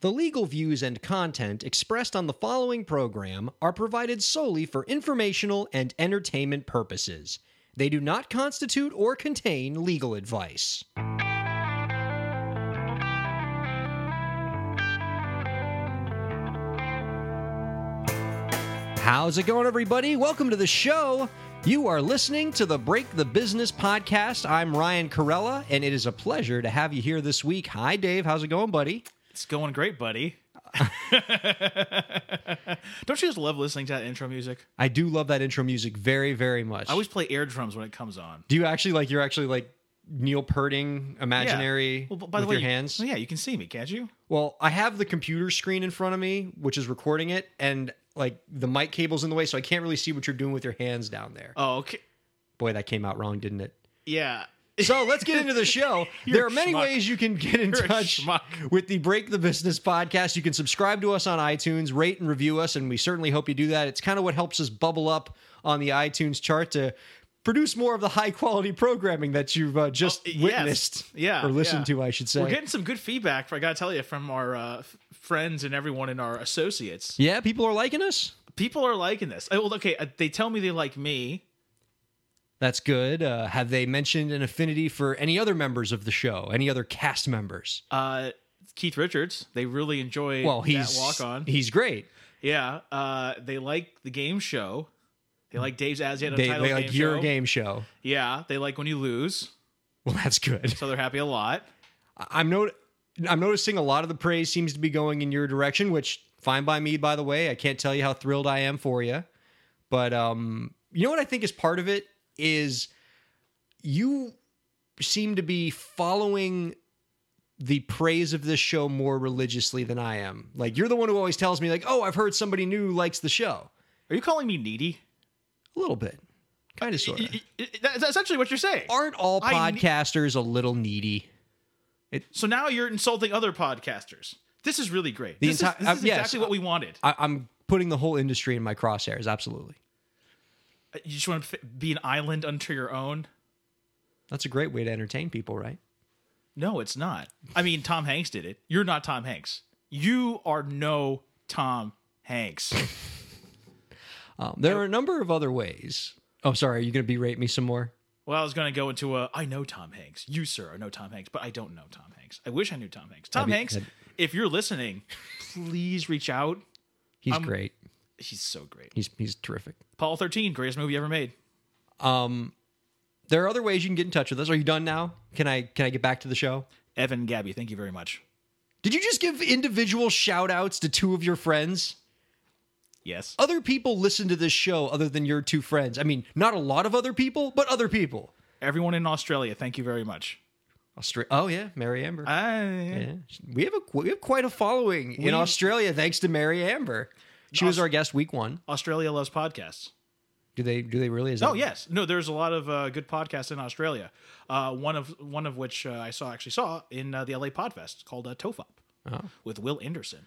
The legal views and content expressed on the following program are provided solely for informational and entertainment purposes. They do not constitute or contain legal advice. How's it going, everybody? Welcome to the show. You are listening to the Break the Business podcast. I'm Ryan Corella, and it is a pleasure to have you here this week. Hi, Dave. How's it going, buddy? It's going great, buddy. Don't you just love listening to that intro music? I do love that intro music very, very much. I always play air drums when it comes on. do you actually like? You're actually like Neil Perding, imaginary Well, by with the way, your you- hands. well, yeah, you can see me, can't you? Well, I have the computer screen in front of me, which is recording it, and like the mic cable's in the way, so I can't really see what you're doing with your hands down there. Oh, okay. Boy, that came out wrong, didn't it? Yeah. So let's get into the show. There are many schmuck. ways you can get in You're touch with the Break the Business podcast. You can subscribe to us on iTunes, rate and review us, and we certainly hope you do that. It's kind of what helps us bubble up on the iTunes chart to produce more of the high quality programming that you've uh, just Oh, yes. witnessed Yeah, or listened yeah. to, I should say. We're getting some good feedback, I got to tell you, from our uh, friends and everyone in our associates. yeah, people are liking us. People are liking this. Oh, well, okay, uh, they tell me they like me. That's good. Uh, have they mentioned an affinity for any other members of the show? Any other cast members? Uh, Keith Richards, they really enjoy Well, he's that walk on. he's great. Yeah. Uh, they like the game show. They like Dave's As Yet They, Untitled they like game your show. game show. Yeah. They like when you lose. Well, that's good. So they're happy a lot. I'm not. I'm noticing a lot of the praise seems to be going in your direction, which fine by me. By the way, I can't tell you how thrilled I am for you. But um, you know what I think is part of it is you seem to be following the praise of this show more religiously than I am. Like you're the one who always tells me, like, "Oh, I've heard somebody new likes the show." Are you calling me needy? A little bit, kind of, sort of. That's essentially what you're saying. Aren't all I ne- podcasters a little needy? So now you're insulting other podcasters. This is really great. The this enti- is, this uh, is yes, exactly what we wanted. I, I'm putting the whole industry in my crosshairs. Absolutely. You just want to be an island unto your own. That's a great way to entertain people, right? No, it's not. I mean, Tom Hanks did it. You're not Tom Hanks. You are no Tom Hanks. Um, there are a number of other ways. Oh, sorry. Are you going to berate me some more? Well, I was going to go into a. I know Tom Hanks. You, sir, I know Tom Hanks, but I don't know Tom Hanks. I wish I knew Tom Hanks. Tom be- Hanks, that'd- if you're listening, please reach out. He's great. He's so great. He's he's terrific. Apollo 13, greatest movie ever made. Um, there are other ways you can get in touch with us. Are you done now? Can I can I get back to the show? Evan Gabby, thank you very much. Did you just give individual shout outs to two of your friends? Yes. Other people listen to this show other than your two friends. I mean, not a lot of other people, but other people. Everyone in Australia, thank you very much. Austra- oh yeah, Mary Amber. I, Yeah. We have a we have quite a following in Australia thanks to Mary Amber. She was our guest week one. Australia loves podcasts. Do they do they really? Is Oh that- yes, no. There's a lot of uh, good podcasts in Australia. Uh, one of one of which uh, I saw actually saw in uh, the LA Podfest called uh, Tofop Oh. with Wil Anderson.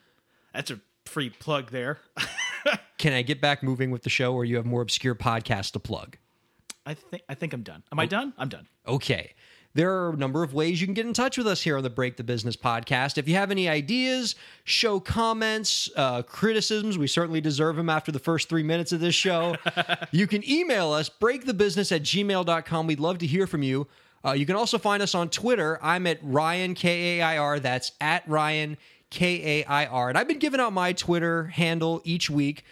That's a free plug there. Can I get back moving with the show, or you have more obscure podcasts to plug? I think I think I'm done. Am I done? I'm done. Okay. There are a number of ways you can get in touch with us here on the Break the Business podcast. If you have any ideas, show comments, uh, criticisms, we certainly deserve them after the first three minutes of this show. you can email us, breakthebusiness at gmail.com. We'd love to hear from you. Uh, you can also find us on Twitter. I'm at Ryan K A I R. That's at Ryan K A I R. And I've been giving out my Twitter handle each week,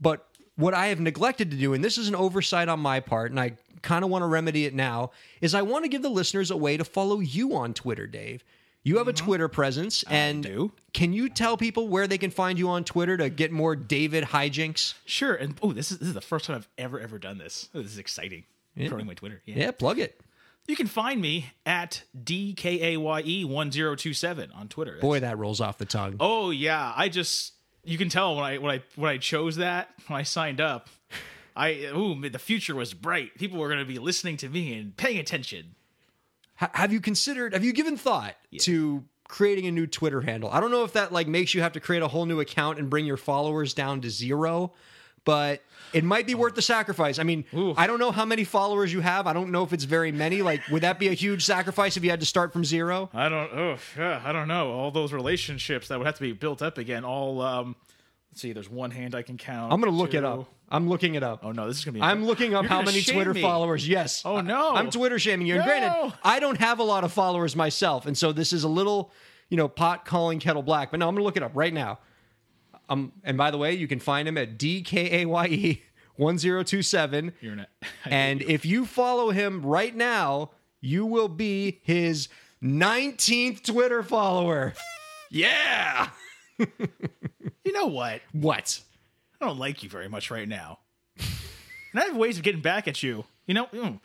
but what I have neglected to do, and this is an oversight on my part, and I kind of want to remedy it now, is I want to give the listeners a way to follow you on Twitter, Dave. You have a mm-hmm. Twitter presence, and can you tell people where they can find you on Twitter to get more David hijinks? Sure. And oh, this is this is the first time I've ever ever done this. Oh, this is exciting. Promoting my Twitter. Yeah. Yeah, plug it. You can find me at DKAYE one zero two seven on Twitter. That's- Boy, that rolls off the tongue. Oh yeah, I just you can tell when I when I when I chose that when I signed up, I ooh the future was bright. People were going to be listening to me and paying attention. Ha- have you considered, have you given thought to creating a new Twitter handle? I don't know if that like makes you have to create a whole new account and bring your followers down to zero, but it might be worth the sacrifice. I mean, Ooh. I don't know how many followers you have. I don't know if it's very many. Like, would that be a huge sacrifice if you had to start from zero? I don't. Oh, yeah, I don't know. All those relationships that would have to be built up again. All. Um, let's see. There's one hand I can count. I'm gonna look it up. I'm looking it up. Oh no, this is gonna be. I'm looking up You're how gonna many shame Twitter me. followers. Yes. Oh, no. I'm Twitter shaming you. And No. granted, I don't have a lot of followers myself, and so this is a little, you know, pot calling kettle black. But no, I'm gonna look it up right now. Um, and by the way, you can find him at DKAYE one zero two seven. You're not. And if you follow him right now, you will be his 19th Twitter follower. Yeah. you know what? What? I don't like you very much right now. and I have ways of getting back at you. You know. Mm.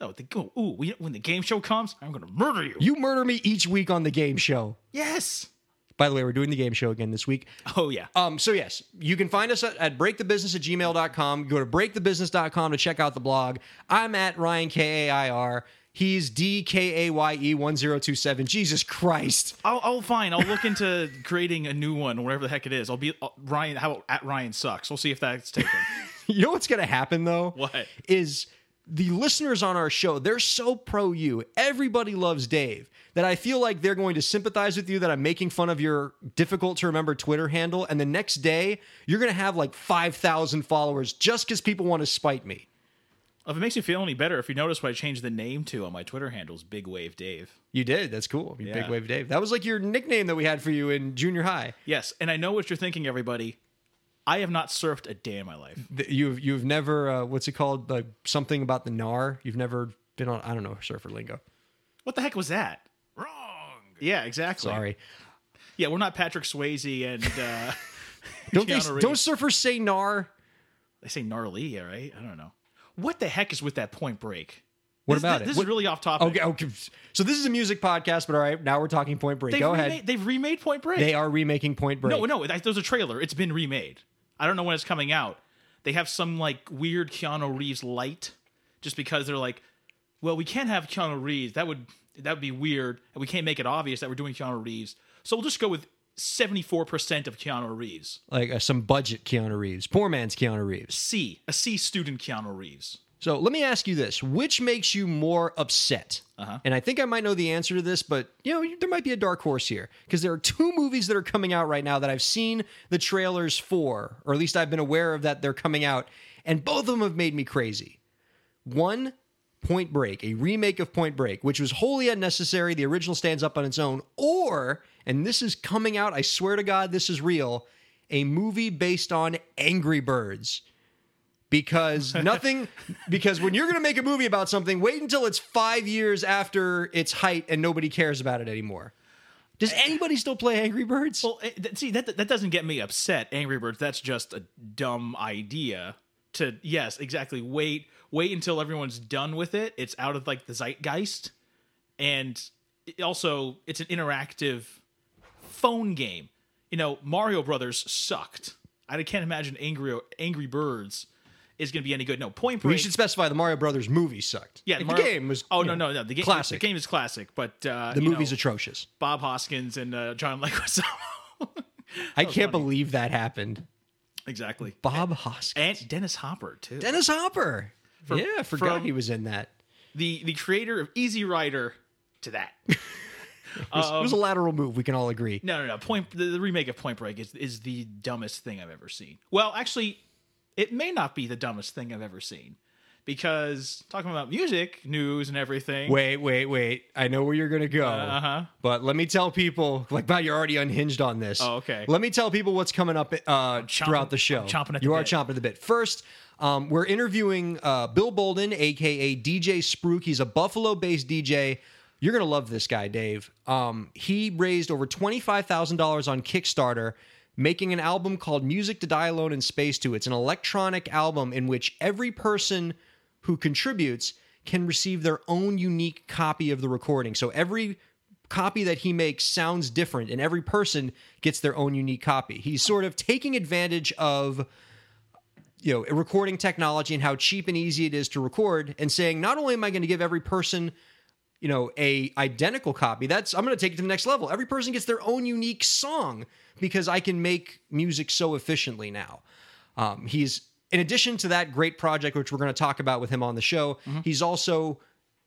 Oh, the, oh, ooh, we- when the game show comes, I'm gonna murder you. You murder me each week on the game show. Yes. By the way, we're doing the game show again this week. Oh yeah. Um, so yes, you can find us at, at breakthebusiness at gmail.com. Go to breakthebusiness.com to check out the blog. I'm at Ryan K-A-I-R. He's D-K-A-Y-E 1027. Jesus Christ. I'll, I'll fine. I'll look into creating a new one, whatever the heck it is. I'll be uh, Ryan. How about at Ryan sucks? We'll see if that's taken. You know what's going to happen though? What? Is the listeners on our show, they're so pro you. Everybody loves Dave that I feel like they're going to sympathize with you that I'm making fun of your difficult to remember Twitter handle. And the next day, you're going to have like 5,000 followers just because people want to spite me. If it makes you feel any better, if you notice what I changed the name to on my Twitter handles, Big Wave Dave. You did. That's cool. You Big Wave Dave. That was like your nickname that we had for you in junior high. Yes, and I know what you're thinking, everybody. I have not surfed a day in my life. Th- You've you've never uh, what's it called? Like something about the NAR. You've never been on. I don't know surfer lingo. What the heck was that? Wrong. Yeah, exactly. Sorry. Yeah, we're not Patrick Swayze and uh, Don't they, Keanu don't surfers say NAR? they say gnarly, yeah, right? I don't know. What the heck is with that Point Break? What This- about this, it? This What- is really off topic. Okay, okay. So this is a music podcast, but all right, now we're talking Point Break. They've Go remade, ahead. They've remade Point Break. They are remaking Point Break. No, no, there's a trailer. It's been remade. I don't know when it's coming out. They have some like weird Keanu Reeves light, just because they're like, well, we can't have Keanu Reeves. That would that would be weird, and we can't make it obvious that we're doing Keanu Reeves. So we'll just go with seventy four percent of Keanu Reeves. Like uh, some budget Keanu Reeves, poor man's Keanu Reeves. C, a C student Keanu Reeves. So let me ask you this: Which makes you more upset? Uh-huh. And I think I might know the answer to this, but you know there might be a dark horse here because there are two movies that are coming out right now that I've seen the trailers for, or at least I've been aware of that they're coming out, and both of them have made me crazy. One, Point Break, a remake of Point Break, which was wholly unnecessary. The original stands up on its own. Or, and this is coming out, I swear to God, this is real, a movie based on Angry Birds because nothing because when you're going to make a movie about something wait until it's 5 years after its height and nobody cares about it anymore does anybody still play angry birds Well, see that that doesn't get me upset. Angry Birds. That's just a dumb idea. To yes, exactly. Wait, wait until everyone's done with it. It's out of like the zeitgeist, and it also it's an interactive phone game. You know, Mario Brothers sucked. I can't imagine Angry Angry Birds is going to be any good. No, Point Break. we should specify the mario brothers movie sucked yeah, Like, Mario- the game was Oh no, know, no, no. The game, classic The game is classic, but uh, the movie's know, atrocious Bob Hoskins and uh, John Leguizamo. i can't believe that happened exactly. bob hoskins and Dennis Hopper too. dennis hopper yeah i forgot he was in that the the creator of Easy Rider to that. it was, it was Um, a lateral move we can all agree No, no, no. Point the, the remake of Point Break is is the dumbest thing I've ever seen. Well, actually, it may not be the dumbest thing I've ever seen because talking about music news and everything. wait wait wait i know where you're gonna go Uh huh. But let me tell people, like, wow, you're already unhinged on this. Oh, okay. Let me tell people what's coming up uh, chomping- throughout the show. I'm chomping at you the are bit. chomping at the bit. First, um, we're interviewing uh, Bill Boulden, aka DJ Spruke. He's a Buffalo-based DJ. You're gonna love this guy, Dave. Um, he raised over twenty-five thousand dollars on Kickstarter, making an album called "Music to Die Alone in Space." To it's an electronic album in which every person who contributes can receive their own unique copy of the recording. So every copy that he makes sounds different and every person gets their own unique copy. He's sort of taking advantage of you know, recording technology and how cheap and easy it is to record and saying not only am I going to give every person you know a identical copy that's i'm going to take it to the next level every person gets their own unique song because i can make music so efficiently now um, he's in addition to that great project, which we're going to talk about with him on the show, he's also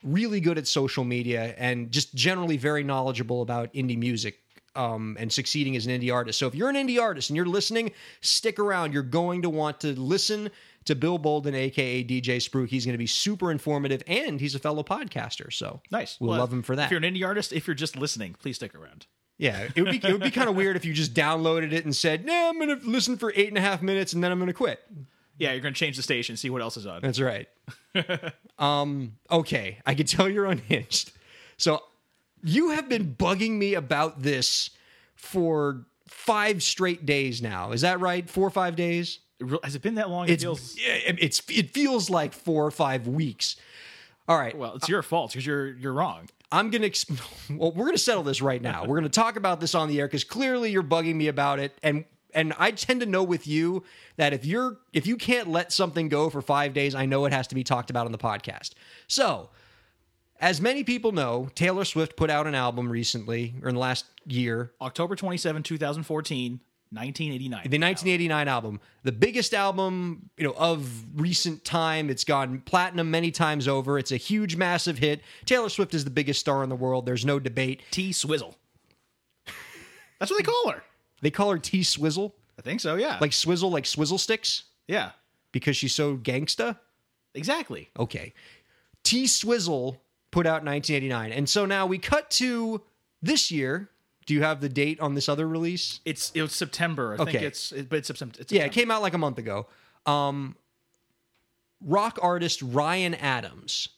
really good at social media and just generally very knowledgeable about indie music um, and succeeding as an indie artist. So if you're an indie artist and you're listening, stick around. You're going to want to listen to Bill Boulden, aka DJ Spruke. He's going to be super informative, and he's a fellow podcaster. So Nice. We'll love him for that. If you're an indie artist, if you're just listening, please stick around. Yeah, it would be it would be kind of weird if you just downloaded it and said, "No, I'm going to listen for eight and a half minutes and then I'm going to quit." Yeah, you're going to change the station, see what else is on. That's right. um, okay, I can tell you're unhinged. So you have been bugging me about this for five straight days now. Is that right? Four or five days? Has it been that long? It It's feels it's it feels like four or five weeks. All right. well. It's your fault because you're you're wrong. I'm gonna. Exp- well, we're gonna settle this right now. We're gonna talk about this on the air because clearly you're bugging me about it, and and I tend to know with you that if you're if you can't let something go for five days, I know it has to be talked about on the podcast. So, as many people know, Taylor Swift put out an album recently, or in the last year, October 27, 2014, 1989. the 1989 album, the biggest album, you know, of recent time. It's gone platinum many times over. It's a huge, massive hit. Taylor Swift is the biggest star in the world. There's no debate. T Swizzle. That's what they call her. They call her T Swizzle, I think so. Yeah. like swizzle, like swizzle sticks, yeah. because she's so gangsta. Exactly. Okay, T Swizzle put out 1989, and so now we cut to this year. Do you have the date on this other release? It's it was September. I think it's it, but it's September. It's Yeah, it came out like a month ago. Um, rock artist Ryan Adams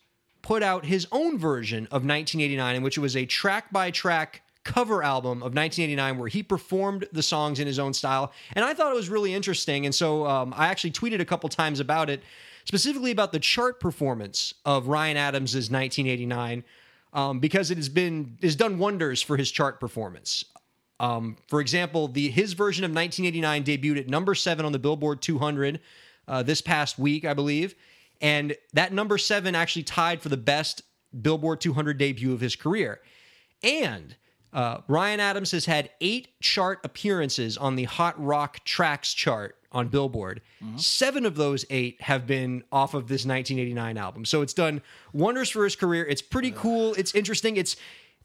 put out his own version of 1989, in which it was a track by track cover album of 1989 where he performed the songs in his own style. And I thought it was really interesting. And so um, I actually tweeted a couple times about it, specifically about the chart performance of Ryan Adams's 1989. Um, because it has been has done wonders for his chart performance. Um, for example, the his version of 1989 debuted at number seven on the Billboard 200 uh, this past week, I believe, and that number seven actually tied for the best Billboard 200 debut of his career. And uh, Ryan Adams has had eight chart appearances on the Hot Rock Tracks chart on Billboard. Seven of those eight have been off of this 1989 album. So it's done wonders for his career. It's pretty cool. It's interesting. It's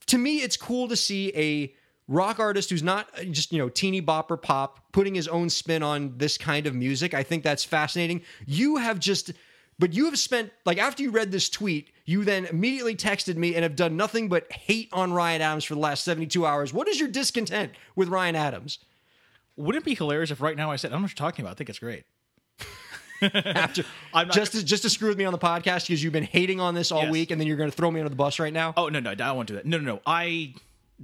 to me, it's cool to see a rock artist who's not just you know teeny bopper pop putting his own spin on this kind of music. I think that's fascinating. You have just but you have spent like after you read this tweet, you then immediately texted me and have done nothing but hate on Ryan Adams for the last 72 hours. What is your discontent with Ryan Adams? Wouldn't it be hilarious if right now I said, I don't know what you're talking about. I think it's great. After I'm not just to, just to screw with me on the podcast because you've been hating on this all Yes. week and then you're going to throw me under the bus right now. Oh, no, no, I won't do that. No, no, no. I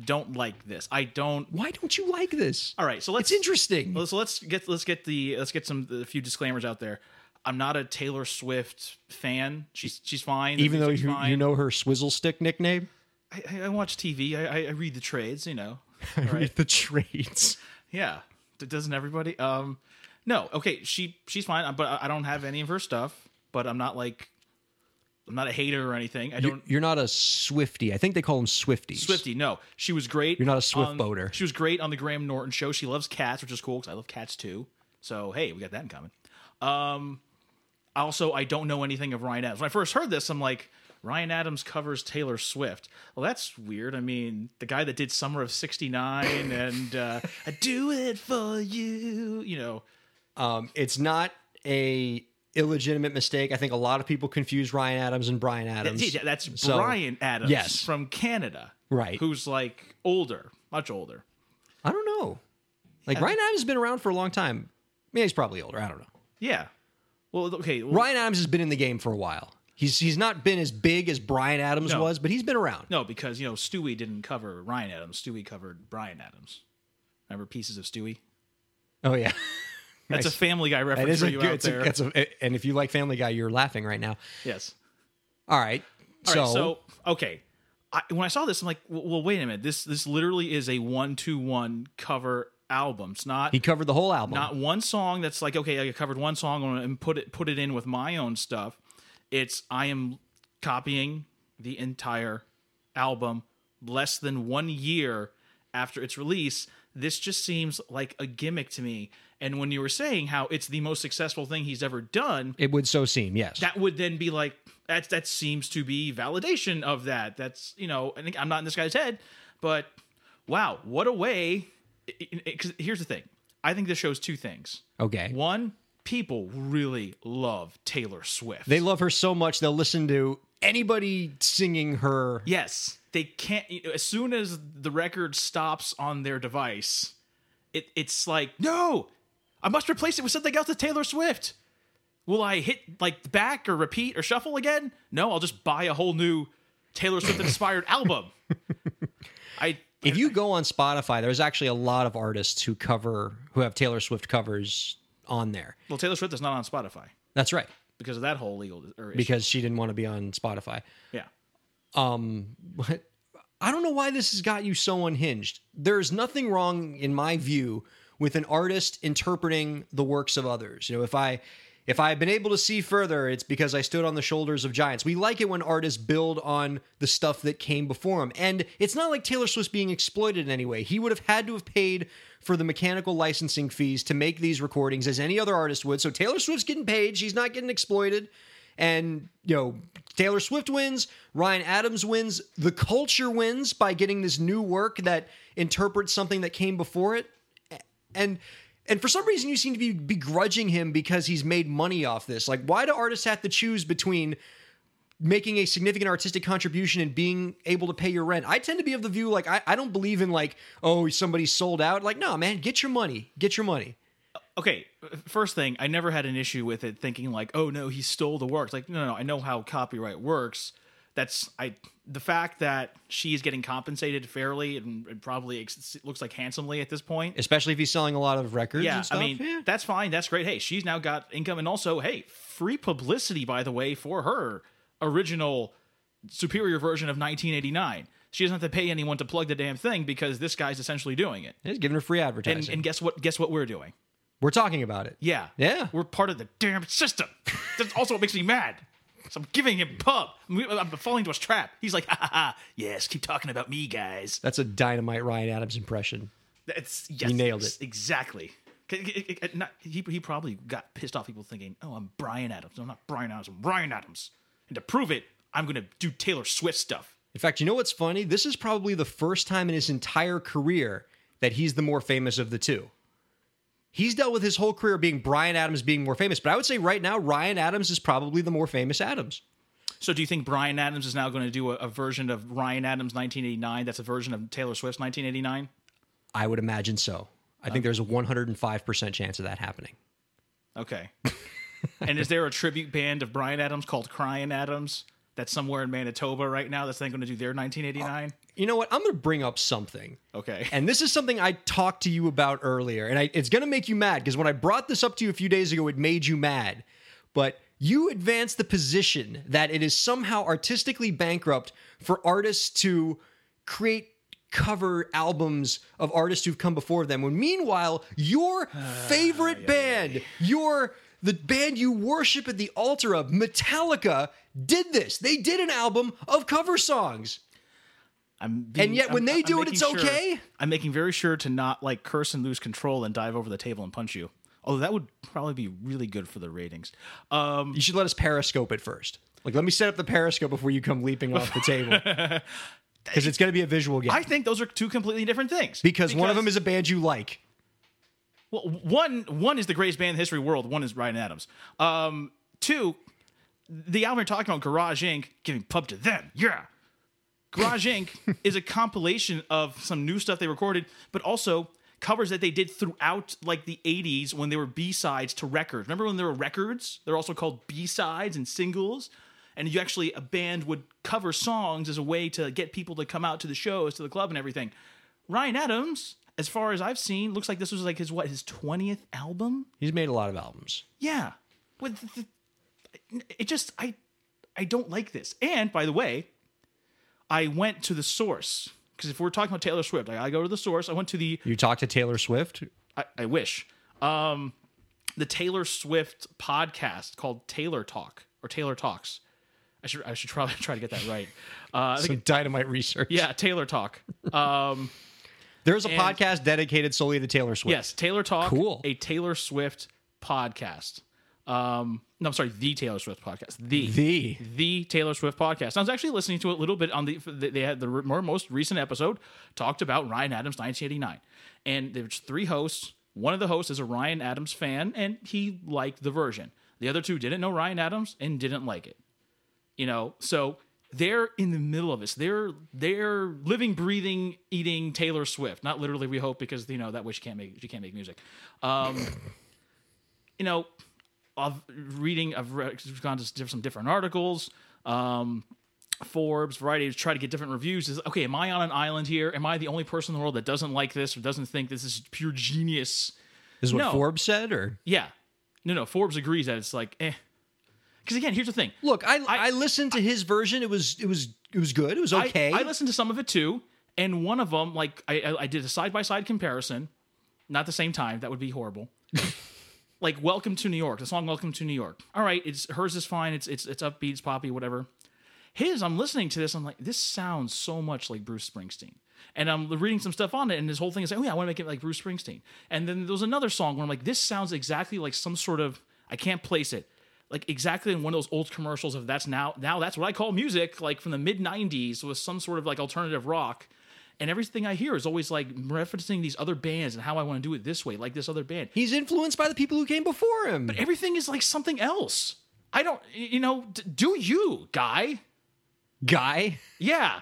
don't like this. I don't. Why don't you like this? All right, so let's It's interesting. So let's get let's get the let's get some a few disclaimers out there. I'm not a Taylor Swift fan. She's she's fine. Even though you, fine. you know her swizzle stick nickname, I, I- watch TV. I, I- I read the trades. You know, I Read the trades. yeah. Doesn't everybody? Um, no. Okay, she she's fine. But I- I don't have any of her stuff. But I'm not like I'm not a hater or anything. I don't. You're not a Swifty. I think they call them Swifties. Swifty, no, she was great. You're not a Swift on- boater. She was great on the Graham Norton show. She loves cats, which is cool because I love cats too. So hey, we got that in common. Um, also, I don't know anything of Ryan Adams. When I first heard this, I'm like, Ryan Adams covers Taylor Swift. Well, that's weird. I mean, the guy that did Summer of '69 and uh, I do it for you. You know, Um, it's not a illegitimate mistake. I think a lot of people confuse Ryan Adams and Bryan Adams. Yeah, that's So, Bryan Adams yes. from Canada, Right. Who's like older, much older. I don't know. Like Ryan Adams has been around for a long time. Yeah, he's probably older. I don't know. Yeah. Well, okay. well- Ryan Adams has been in the game for a while. He's he's not been as big as Bryan Adams No. was, but he's been around. No, because you know Stewie didn't cover Ryan Adams. Stewie covered Bryan Adams. Remember pieces of Stewie? Oh yeah, That's a Family Guy reference is for a you good. out It's a, there. a, and if you like Family Guy, you're laughing right now. yes. All right. All so, right. So okay, I, when I saw this, I'm like, well, well, wait a minute. This this literally is a one to one cover album. It's not he covered the whole album. not one song that's like okay, I covered one song and put it put it in with my own stuff. It's I am copying the entire album less than one year after its release. this just seems like a gimmick to me. And when you were saying how it's the most successful thing he's ever done, It would so seem, yes. that would then be like that. That seems to be validation of that. That's you know, I think I'm not in this guy's head, but wow, what a way! Because here's the thing, I think this shows two things. okay. One, people really love Taylor Swift. They love her so much they'll listen to anybody singing her. yes, they can't. As soon as the record stops on their device, it it's like no, I must replace it with something else. That's Taylor Swift. Will I hit like back or repeat or shuffle again? No, I'll just buy a whole new Taylor Swift inspired album. I If you go on Spotify, there's actually a lot of artists who cover who have Taylor Swift covers on there. well, Taylor Swift is not on Spotify That's right. because of that whole legal or issue. Because she didn't want to be on Spotify. yeah. Um, but I don't know why this has got you so unhinged. There's nothing wrong, in my view, with an artist interpreting the works of others. You know, if I if I've been able to see further, it's because I stood on the shoulders of giants. We like it when artists build on the stuff that came before them. And it's not like Taylor Swift's being exploited in any way. He would have had to have paid for the mechanical licensing fees to make these recordings as any other artist would. So Taylor Swift's getting paid. She's not getting exploited and you know Taylor Swift wins, Ryan Adams wins, the culture wins by getting this new work that interprets something that came before it, and and for some reason you seem to be begrudging him because he's made money off this. Like, why do artists have to choose between making a significant artistic contribution and being able to pay your rent? I tend to be of the view like I, I don't believe in like oh somebody sold out. Like, no man, get your money, get your money. okay first thing i never had an issue with it thinking like oh no he stole the works like no no i know how copyright works that's i the fact that she is getting compensated fairly and, and probably ex- looks like handsomely at this point Especially if he's selling a lot of records. yeah and stuff. i mean Yeah. that's fine that's great hey she's now got income and also hey free publicity by the way for her original superior version of 1989 she doesn't have to pay anyone to plug the damn thing because this guy's essentially doing it he's giving her free advertising. and, and guess what guess what we're doing We're talking about it. Yeah. Yeah. We're part of the damn system. That's also what makes me mad. So I'm giving him pub. I'm falling into his trap. He's like, ha ha ha. Yes, keep talking about me, guys. That's a dynamite Ryan Adams impression. That's yes, He nailed it. exactly. Not- He, he probably got pissed off. People thinking, "Oh, I'm Bryan Adams. No, I'm not Bryan Adams. I'm Ryan Adams." And to prove it, I'm gonna do Taylor Swift stuff. In fact, you know what's funny? This is probably the first time in his entire career that he's the more famous of the two. He's dealt with his whole career being Bryan Adams being more famous, but I would say right now Ryan Adams is probably the more famous Adams. So, do you think Bryan Adams is now going to do a, a version of Ryan Adams 1989? That's a version of Taylor Swift's 1989. I would imagine so. I think there's a 105% chance of that happening. Okay. and is there a tribute band of Bryan Adams called Crying Adams that's somewhere in Manitoba right now that's then going to do their 1989? Uh, you know what? I'm going to bring up something. Okay. And this is something I talked to you about earlier, and I, it's going to make you mad because when I brought this up to you a few days ago, it made you mad. But you advanced the position that it is somehow artistically bankrupt for artists to create cover albums of artists who've come before them. When meanwhile, your favorite band, your the band you worship at the altar of, Metallica, did this. They did an album of cover songs. I'm being, And yet when I'm- they I'm do it, it's okay? I'm making very sure to not like curse and lose control and dive over the table and punch you. Although that would probably be really good for the ratings. Um, You should let us periscope it first. Like, let me set up the periscope before you come leaping off the table. Because it's going to be a visual game. I think those are two completely different things. because one of them is a band you like. Well, one one is the greatest band in the history of the world. One is Ryan Adams. Um, two, the album you're talking about, Garage Inc., giving pub to them. Yeah. Garage Inc. is a compilation of some new stuff they recorded, but also covers that they did throughout like the 80s when they were B-sides to records. Remember when there were records? They're also called B-sides and singles. And you actually a band would cover songs as a way to get people to come out to the shows, to the club and everything. Ryan Adams, as far as I've seen, looks like this was like his what, his 20th album? He's made a lot of albums. Yeah. With the, it just I I don't like this. And by the way, I went to the source because if we're talking about Taylor Swift, like I go to the source. I went to the You talked to Taylor Swift. I, I wish um the Taylor Swift podcast called Taylor Talk or Taylor Talks. I should I should try try to get that right. Uh, Some dynamite research. yeah, Taylor Talk. Um, There's a And- podcast dedicated solely to Taylor Swift. Yes, Taylor Talk, Cool. a Taylor Swift podcast. Um, no, I'm sorry, the Taylor Swift podcast. The The. the Taylor Swift podcast. I was actually listening to it a little bit on the. They had the more most recent episode talked about Ryan Adams 1989, and there's three hosts. One of the hosts is a Ryan Adams fan, and he liked the version. The other two didn't know Ryan Adams and didn't like it. You know, so they're in the middle of this. They're they're living, breathing, eating Taylor Swift. Not literally, we hope, because you know that way she can't make she can't make music. Um, you know, of reading, I've read, gone to some different articles. Um, Forbes, Variety, to try to get different reviews. Is okay, am I on an island here? Am I the only person in the world that doesn't like this or doesn't think this is pure genius? Is what No. Forbes said, or Yeah, no, no. Forbes agrees that it's like, eh. Because again, here's the thing. look, I, I listened to his version. It was it was it was good. It was I- okay. I, listened to some of it too, and one of them, like I, I, I did a side by side comparison, not the same time. That would be horrible. like "Welcome to New York," the song "Welcome to New York." All right, it's hers is fine. It's it's it's upbeat, it's poppy, whatever. His, I'm listening to this. I'm like, this sounds so much like Bruce Springsteen. And I'm reading some stuff on it, and this whole thing is like, oh yeah, I want to make it like Bruce Springsteen. And then there was another song where I'm like, this sounds exactly like some sort of I can't place it, like exactly in one of those old commercials of that's now now that's what I call music, like from the mid '90s with some sort of like alternative rock. And everything I hear is always like referencing these other bands and how I want to do it this way, like this other band. He's influenced by the people who came before him. But everything is like something else. I don't, you know, d- do you, guy? Guy, Yeah,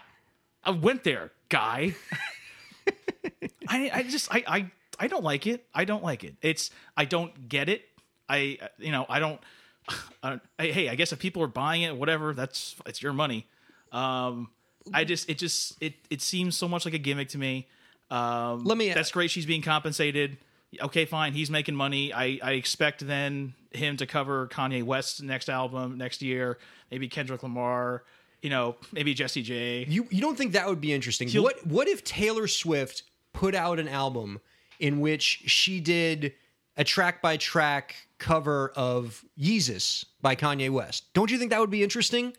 I went there, guy. I I just I I I don't like it. I don't like it. It's I don't get it. I you know I don't. Uh, hey, I guess if people are buying it, whatever, that's it's your money. Um, I just it just it it seems so much like a gimmick to me. Um, Let me- That's great. She's being compensated. Okay, fine. He's making money. I I expect then him to cover Kanye West's next album next year. Maybe Kendrick Lamar. You know, maybe Jessie J. you you don't think that would be interesting? What what if Taylor Swift put out an album in which she did a track by track cover of Yeezus by Kanye West? Don't you think that would be interesting?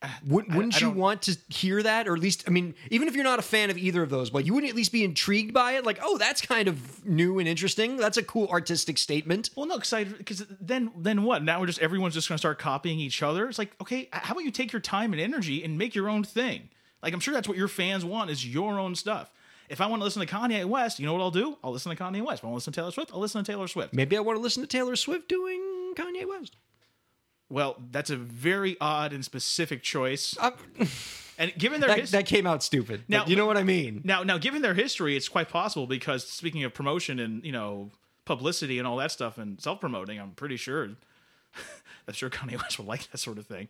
Uh, would, wouldn't I you want to hear that, or at least, I mean, even if you're not a fan of either of those, but you wouldn't at least be intrigued by it? Like, oh, that's kind of new and interesting. That's a cool artistic statement. Well, no, because because then then what? Now we're just everyone's just going to start copying each other. It's like okay, how about you take your time and energy and make your own thing? Like I'm sure that's what your fans want is your own stuff. If I want to listen to Kanye West, you know what I'll do? I'll listen to Kanye West. If I want to listen to Taylor Swift, I'll listen to Taylor Swift. Maybe I want to listen to Taylor Swift doing Kanye West. Well, that's a very odd and specific choice. Uh, And given their that, his- that came out stupid. Now- you know what I mean? now now given their history, it's quite possible because speaking of promotion and you know publicity and all that stuff and self promoting, I'm pretty sure I'm sure Kanye West would like that sort of thing.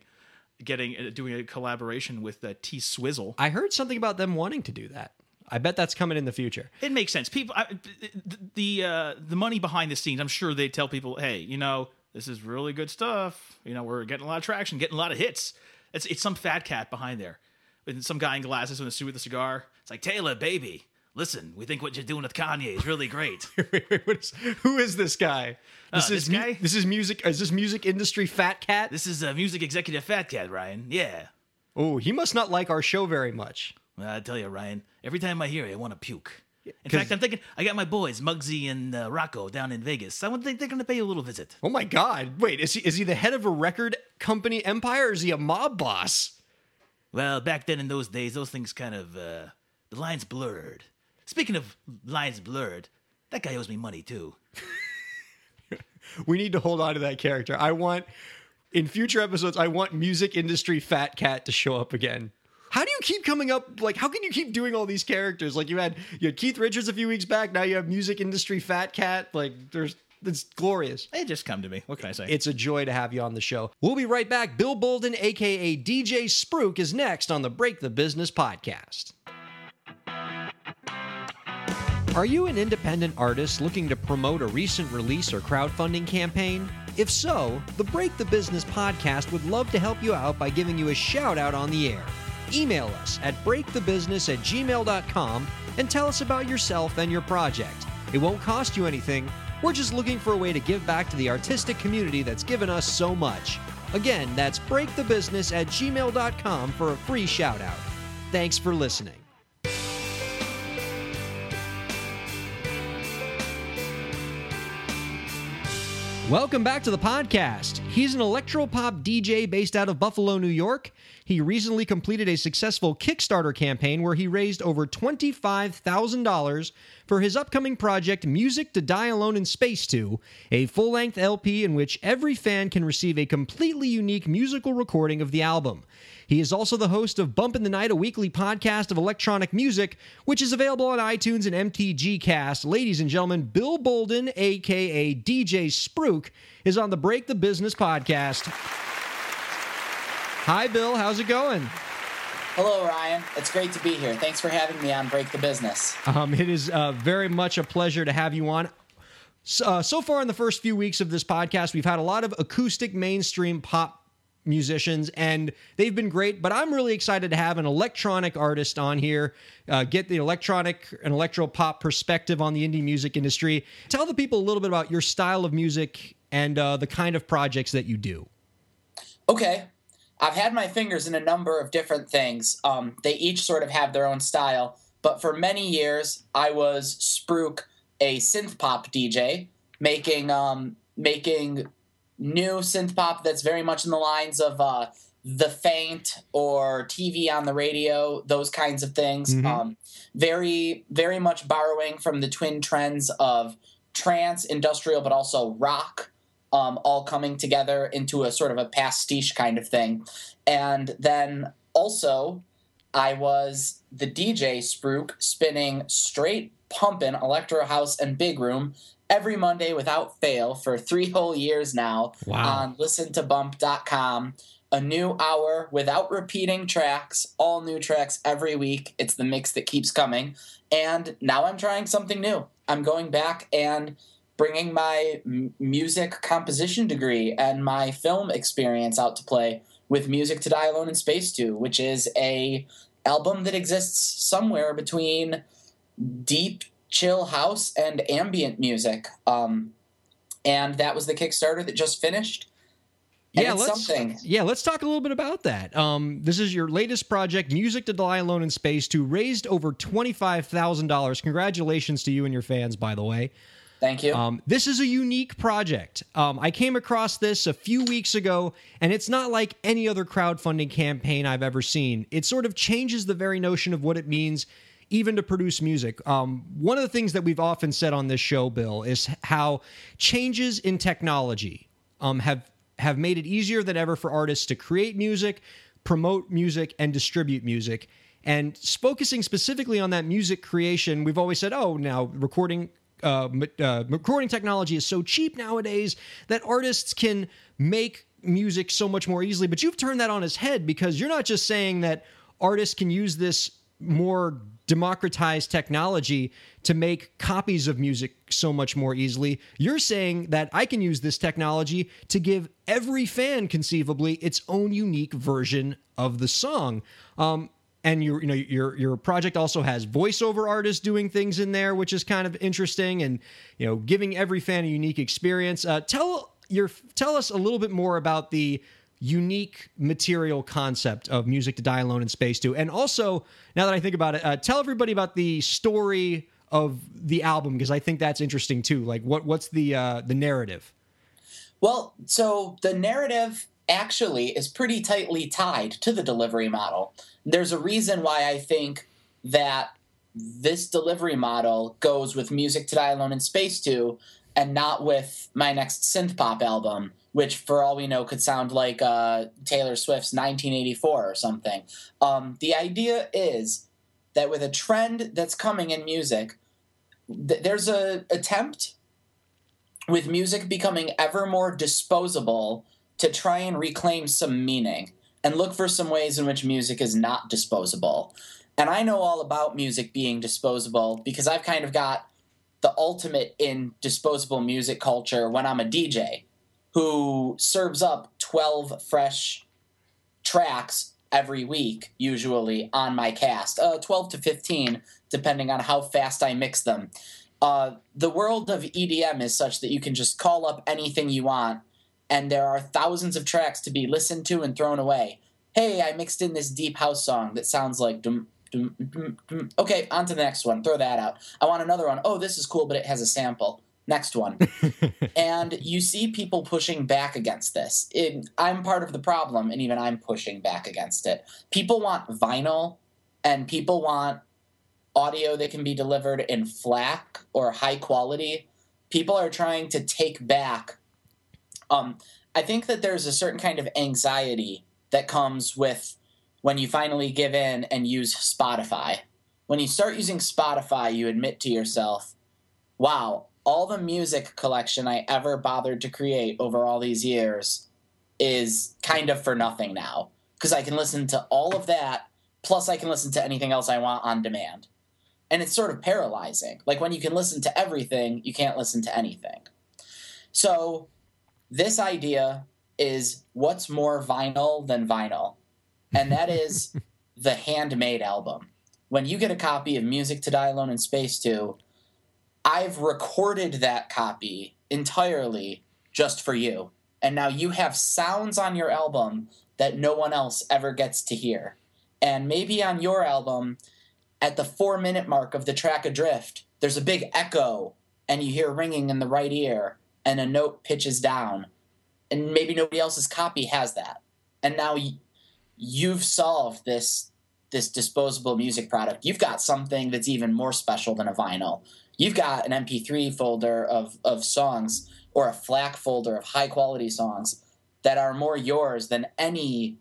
Getting uh, doing a collaboration with uh, T Swizzle. I heard something about them wanting to do that. I bet that's coming in the future. It makes sense. People, I, the uh, the money behind the scenes. I'm sure they tell people, hey, you know, this is really good stuff. You know, we're getting a lot of traction, getting a lot of hits. It's it's some fat cat behind there, with some guy in glasses in a suit with a cigar. It's like Taylor, baby, listen, we think what you're doing with Kanye is really great. wait, wait, what is, who is this guy? This Uh, is this guy? This is music. Is this music industry fat cat? this is a music executive fat cat, Ryan. Yeah. Oh, he must not like our show very much. I tell you, Ryan, every time I hear it, I want to puke. In fact, I'm thinking I got my boys, Muggsy and uh, Rocco, down in Vegas. I would think they're going to pay you a little visit. Oh my God! Wait, is he is he the head of a record company empire? Or is he a mob boss? Well, back then in those days, those things kind of uh, the lines blurred. Speaking of lines blurred, that guy owes me money too. We need to hold on to that character. I want in future episodes. I want music industry fat cat to show up again. How do you keep coming up? Like, how can you keep doing all these characters? Like, you had you had Keith Richards a few weeks back. Now you have music industry fat cat. Like, there's it's glorious. They just come to me. What can I say? It's a joy to have you on the show. We'll be right back. Bill Boulden, aka DJ Spruke, is next on the Break the Business podcast. Are you an independent artist looking to promote a recent release or crowdfunding campaign? If so, the Break the Business podcast would love to help you out by giving you a shout out on the air. Email us at breakthebusiness at gmail.com and tell us about yourself and your project. It won't cost you anything. We're just looking for a way to give back to the artistic community that's given us so much. Again, that's breakthebusiness at gmail.com for a free shout out. Thanks for listening. Welcome back to the podcast. He's an electropop DJ based out of Buffalo, New York. He recently completed a successful Kickstarter campaign where he raised over $25,000 for his upcoming project, Music to Die Alone in Space 2, a full length LP in which every fan can receive a completely unique musical recording of the album. He is also the host of Bump in the Night, a weekly podcast of electronic music, which is available on iTunes and MTG Cast. Ladies and gentlemen, Bill Boulden, aka DJ Spruke, is on the Break the Business podcast. Hi, Bill. How's it going? Hello, Ryan. It's great to be here. Thanks for having me on Break the Business. Um, it is uh, very much a pleasure to have you on. So, uh, so far in the first few weeks of this podcast, we've had a lot of acoustic mainstream pop musicians and they've been great but i'm really excited to have an electronic artist on here uh, get the electronic and electro pop perspective on the indie music industry. Tell the people a little bit about your style of music and uh, the kind of projects that you do. Okay. I've had my fingers in a number of different things. Um, they each sort of have their own style but for many years i was Spruke a synth pop dj making um, making new synth pop that's very much in the lines of uh, the faint or TV on the radio, those kinds of things. Mm-hmm. Um, very, very much borrowing from the twin trends of trance, industrial, but also rock, um, all coming together into a sort of a pastiche kind of thing. And then also, I was the DJ Spruke spinning straight pumping electro house and big room every Monday without fail for three whole years now wow. on listentobump.com. A new hour without repeating tracks, all new tracks every week. It's the mix that keeps coming. And now I'm trying something new. I'm going back and bringing my music composition degree and my film experience out to play with Music to Die Alone in Space 2, which is a album that exists somewhere between deep chill house and ambient music. Um, and that was the Kickstarter that just finished. And yeah, let's something. yeah, let's talk a little bit about that. Um, this is your latest project, Music to Die Alone in Space, to raised over twenty five thousand dollars. Congratulations to you and your fans, by the way. Thank you. Um, this is a unique project. Um, I came across this a few weeks ago, and it's not like any other crowdfunding campaign I've ever seen. It sort of changes the very notion of what it means even to produce music. Um, one of the things that we've often said on this show, Bill, is how changes in technology um, have have made it easier than ever for artists to create music, promote music, and distribute music. And focusing specifically on that music creation, we've always said, oh, now recording uh, uh, recording technology is so cheap nowadays that artists can make music so much more easily. But you've turned that on its head because you're not just saying that artists can use this more democratized technology to make copies of music so much more easily. You're saying that I can use this technology to give every fan conceivably its own unique version of the song. Um, and your you know your your project also has voiceover artists doing things in there, which is kind of interesting, and you know giving every fan a unique experience. Uh, tell your tell us a little bit more about the unique material concept of music to die alone in space too and also now that i think about it uh, tell everybody about the story of the album because i think that's interesting too. Like what what's the uh the narrative? Well so the narrative actually is pretty tightly tied to the delivery model. There's a reason why i think that this delivery model goes with music to die alone in space 2 and not with my next synth pop album which for all we know could sound like uh, Taylor Swift's 1984 or something. Um, the idea is that with a trend that's coming in music, th- there's an attempt with music becoming ever more disposable to try and reclaim some meaning and look for some ways in which music is not disposable. And I know all about music being disposable because I've kind of got the ultimate in disposable music culture when I'm a DJ who serves up 12 fresh tracks every week, usually on my cast, uh, 12 to 15, depending on how fast I mix them. Uh, the world of EDM is such that you can just call up anything you want, and there are thousands of tracks to be listened to and thrown away. Hey, I mixed in this deep house song that sounds like. Mm, mm, mm. okay, on to the next one. Throw that out. I want another one. Oh, this is cool, but it has a sample next one. and you see people pushing back against this. It, I'm part of the problem, and even I'm pushing back against it. People want vinyl, and people want audio that can be delivered in FLAC or high quality. People are trying to take back. Um, I think that there's a certain kind of anxiety that comes with when you finally give in and use Spotify. When you start using Spotify, you admit to yourself, wow, all the music collection I ever bothered to create over all these years is kind of for nothing now. Because I can listen to all of that, plus I can listen to anything else I want on demand. And it's sort of paralyzing. Like when you can listen to everything, you can't listen to anything. So, this idea is what's more vinyl than vinyl? And that is the handmade album. When you get a copy of Music to Die Alone in Space 2, I've recorded that copy entirely just for you. And now you have sounds on your album that no one else ever gets to hear. And maybe on your album, at the four minute mark of the track Adrift, there's a big echo and you hear ringing in the right ear and a note pitches down. And maybe nobody else's copy has that. And now you've solved this this disposable music product. You've got something that's even more special than a vinyl you've got an MP3 folder of, of songs or a FLAC folder of high quality songs that are more yours than any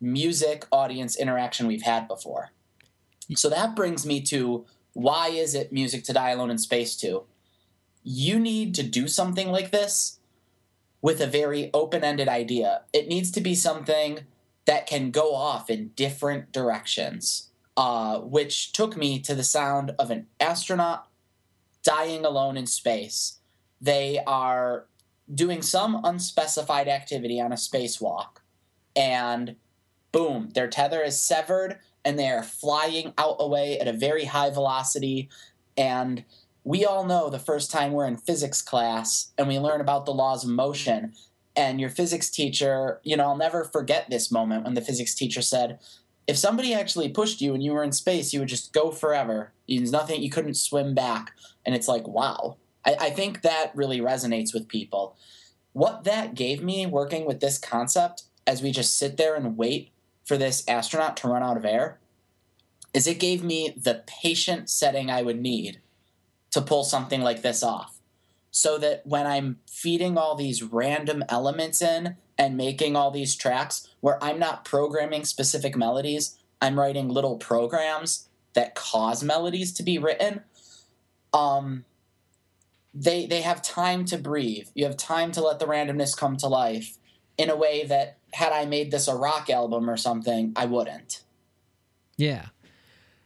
music audience interaction we've had before. So that brings me to why is it Music to Die Alone in Space 2? You need to do something like this with a very open ended idea. It needs to be something that can go off in different directions, uh, which took me to the sound of an astronaut dying alone in space. They are doing some unspecified activity on a spacewalk, and boom, their tether is severed and they are flying out away at a very high velocity. And we all know the first time we're in physics class and we learn about the laws of motion. And your physics teacher, you know, I'll never forget this moment when the physics teacher said, if somebody actually pushed you and you were in space, you would just go forever. There's nothing you couldn't swim back. And it's like, wow. I, I think that really resonates with people. What that gave me working with this concept as we just sit there and wait for this astronaut to run out of air is it gave me the patient setting I would need to pull something like this off. So that when I'm feeding all these random elements in and making all these tracks where I'm not programming specific melodies, I'm writing little programs that cause melodies to be written. Um, they they have time to breathe. You have time to let the randomness come to life in a way that had I made this a rock album or something, I wouldn't. Yeah,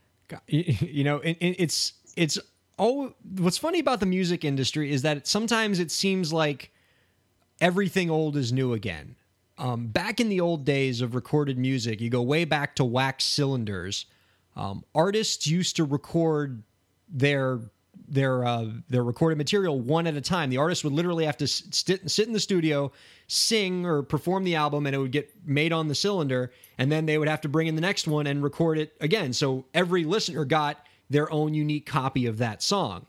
you know, it, it's it's oh, what's funny about the music industry is that sometimes it seems like everything old is new again. Um, back in the old days of recorded music, you go way back to wax cylinders. Um, artists used to record their their uh, their recorded material one at a time. The artist would literally have to sit sit in the studio, sing or perform the album, and it would get made on the cylinder, and then they would have to bring in the next one and record it again. So every listener got their own unique copy of that song.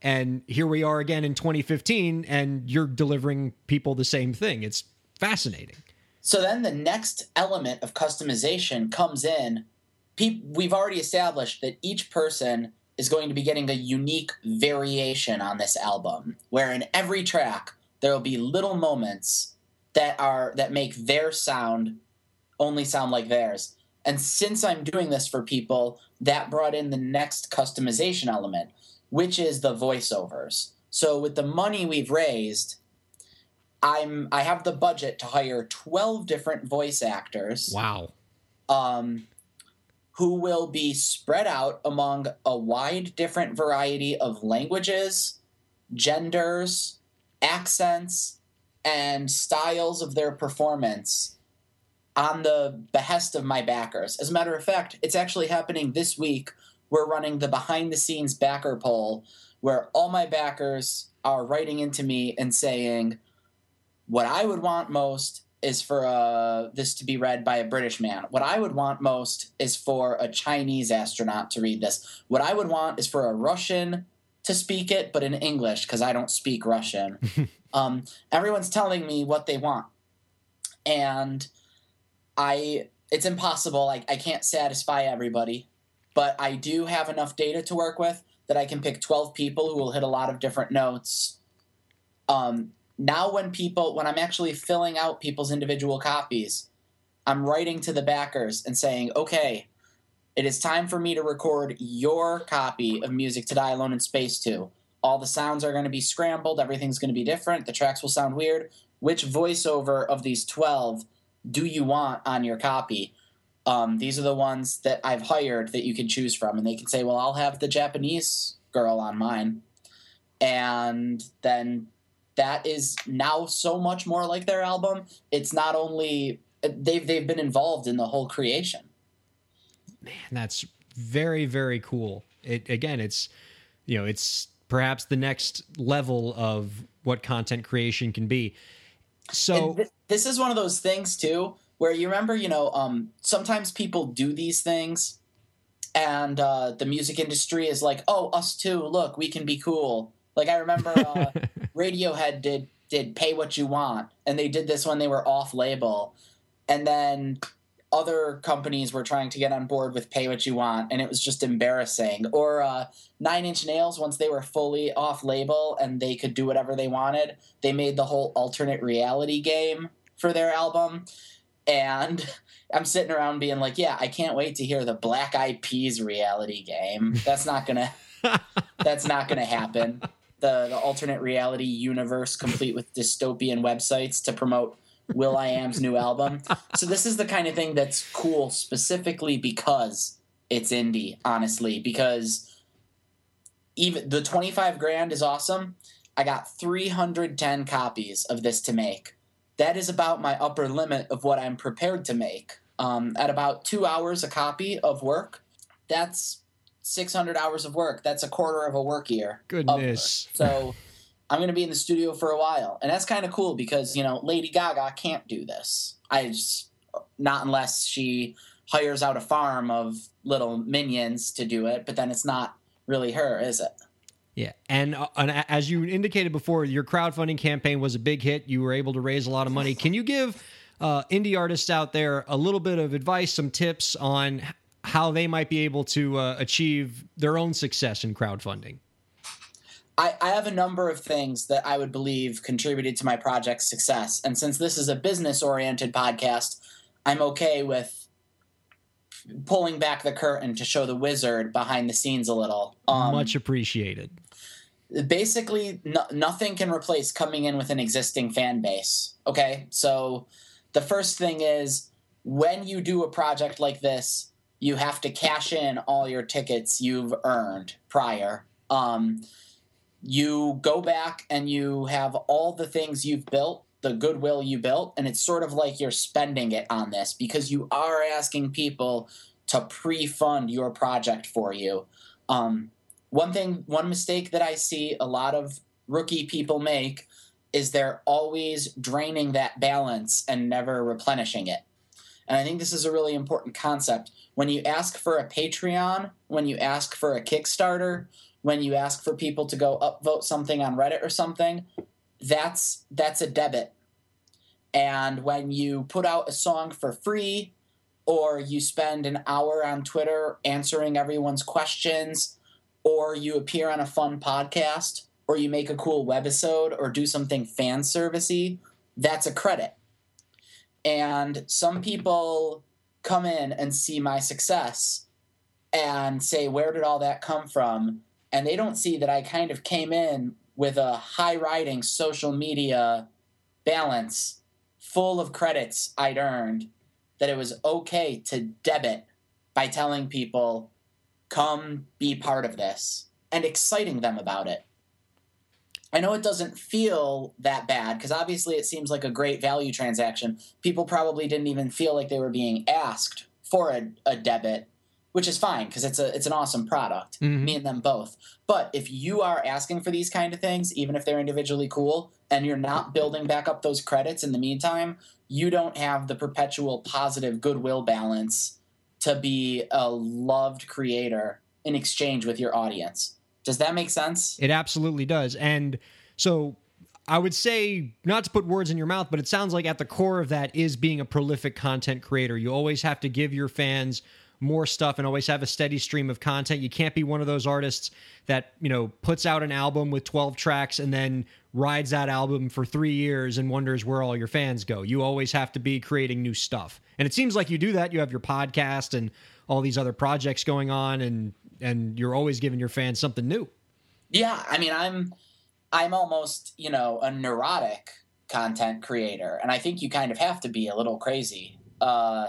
And here we are again in 2015, and you're delivering people the same thing. It's fascinating. So then the next element of customization comes in. We've already established that each person is going to be getting a unique variation on this album, where in every track there will be little moments that are that make their sound only sound like theirs. And since I'm doing this for people, that brought in the next customization element, which is the voiceovers. So with the money we've raised, I'm I have the budget to hire 12 different voice actors. Wow. Um who will be spread out among a wide different variety of languages, genders, accents, and styles of their performance on the behest of my backers. As a matter of fact, it's actually happening this week. We're running the behind the scenes backer poll where all my backers are writing into me and saying, What I would want most is for uh, this to be read by a British man. What I would want most is for a Chinese astronaut to read this. What I would want is for a Russian to speak it, but in English because I don't speak Russian. um, everyone's telling me what they want, and I it's impossible. Like I can't satisfy everybody, but I do have enough data to work with that I can pick twelve people who will hit a lot of different notes. Um, now, when people when I'm actually filling out people's individual copies, I'm writing to the backers and saying, okay it is time for me to record your copy of Music to Die Alone in Space 2. All the sounds are going to be scrambled, everything's going to be different, the tracks will sound weird. Which voiceover of these 12 do you want on your copy? Um, these are the ones that I've hired that you can choose from. And they can say, well, I'll have the Japanese girl on mine. And then that is now so much more like their album. It's not only they've they've been involved in the whole creation man, that's very very cool. It again, it's you know, it's perhaps the next level of what content creation can be. So th- this is one of those things too where you remember, you know, um, sometimes people do these things and uh, the music industry is like, "Oh, us too. Look, we can be cool." Like I remember uh, Radiohead did did "Pay What You Want," and they did this when they were off label, and then other companies were trying to get on board with pay what you want and it was just embarrassing or uh, nine inch nails once they were fully off label and they could do whatever they wanted they made the whole alternate reality game for their album and i'm sitting around being like yeah i can't wait to hear the black eyed peas reality game that's not gonna that's not gonna happen the, the alternate reality universe complete with dystopian websites to promote will.i.am's new album. So this is the kind of thing that's cool specifically because it's indie, honestly, because even the 25 grand is awesome. I got 310 copies of this to make. That is about my upper limit of what I'm prepared to make. Um, at about two hours a copy of work, that's 600 hours of work. That's a quarter of a work year. Goodness. So I'm going to be in the studio for a while. And that's kind of cool because, you know, Lady Gaga can't do this. I just, not unless she hires out a farm of little minions to do it, but then it's not really her, is it? Yeah, and, uh, and as you indicated before, your crowdfunding campaign was a big hit. You were able to raise a lot of money. Can you give uh, indie artists out there a little bit of advice, some tips on how they might be able to uh, achieve their own success in crowdfunding? I, I have a number of things that I would believe contributed to my project's success. And since this is a business oriented podcast, I'm okay with pulling back the curtain to show the wizard behind the scenes a little. Um, Much appreciated. Basically, no, nothing can replace coming in with an existing fan base. Okay. So the first thing is when you do a project like this, you have to cash in all your tickets you've earned prior. Um, you go back and you have all the things you've built the goodwill you built and it's sort of like you're spending it on this because you are asking people to pre-fund your project for you. Um, one thing one mistake that i see a lot of rookie people make is they're always draining that balance and never replenishing it. And i think this is a really important concept. When you ask for a patreon when you ask for a kickstarter when you ask for people to go upvote something on Reddit or something, that's that's a debit. And when you put out a song for free or you spend an hour on Twitter answering everyone's questions or you appear on a fun podcast or you make a cool webisode or do something fan servicey, that's a credit. And some people come in and see my success and say, Where did all that come from? and they don't see that I kind of came in with a high riding social media balance full of credits I'd earned that it was okay to debit by telling people, come be part of this and exciting them about it. I know it doesn't feel that bad because obviously it seems like a great value transaction. People probably didn't even feel like they were being asked for a, a debit which is fine because it's a it's an awesome product. Mm-hmm. Me and them both. But if you are asking for these kind of things, even if they're individually cool, and you're not building back up those credits in the meantime, you don't have the perpetual positive goodwill balance to be a loved creator in exchange with your audience. Does that make sense? It absolutely does. And so I would say, not to put words in your mouth, but it sounds like at the core of that is being a prolific content creator. You always have to give your fans more stuff and always have a steady stream of content. You can't be one of those artists that, you know, puts out an album with 12 tracks and then rides that album for 3 years and wonders where all your fans go. You always have to be creating new stuff. And it seems like you do that. You have your podcast and all these other projects going on and and you're always giving your fans something new. Yeah, I mean, I'm I'm almost, you know, a neurotic content creator, and I think you kind of have to be a little crazy. Uh,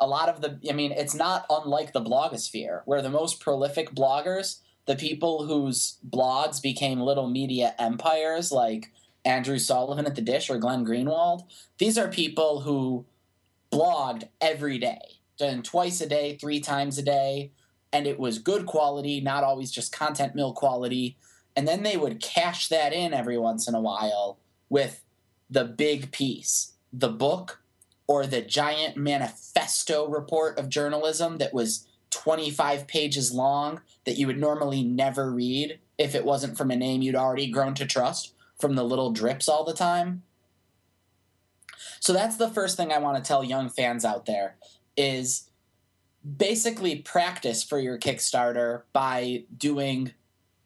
a lot of the, I mean, it's not unlike the blogosphere, where the most prolific bloggers, the people whose blogs became little media empires, like Andrew Sullivan at the Dish or Glenn Greenwald, these are people who blogged every day, done twice a day, three times a day, and it was good quality, not always just content mill quality. And then they would cash that in every once in a while with the big piece, the book or the giant manifesto report of journalism that was 25 pages long that you would normally never read if it wasn't from a name you'd already grown to trust from the little drips all the time. So that's the first thing I want to tell young fans out there is basically practice for your Kickstarter by doing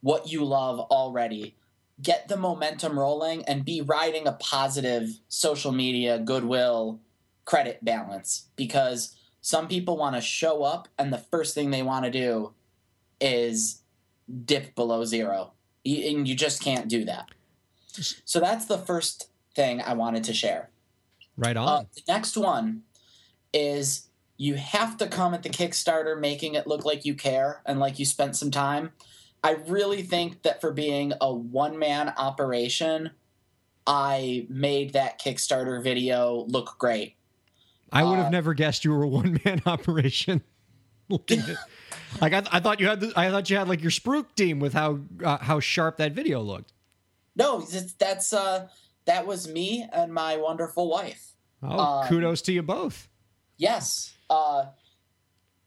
what you love already. Get the momentum rolling and be riding a positive social media goodwill credit balance because some people want to show up and the first thing they want to do is dip below zero. And you just can't do that. So that's the first thing I wanted to share. Right on. Uh, the next one is you have to come at the Kickstarter making it look like you care and like you spent some time. I really think that for being a one man operation, I made that Kickstarter video look great. I would have uh, never guessed you were a one man operation. like I, I, thought you had, the, I thought you had like your Spruke team with how uh, how sharp that video looked. No, that's uh, that was me and my wonderful wife. Oh, um, kudos to you both. Yes. Uh,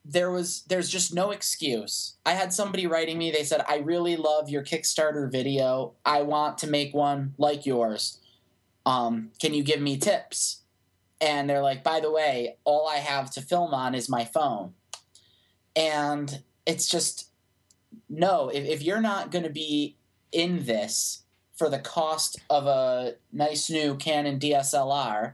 there was there's just no excuse. I had somebody writing me, they said, I really love your Kickstarter video. I want to make one like yours. Um, can you give me tips? And they're like, by the way, all I have to film on is my phone. And it's just no, if, if you're not gonna be in this for the cost of a nice new Canon DSLR,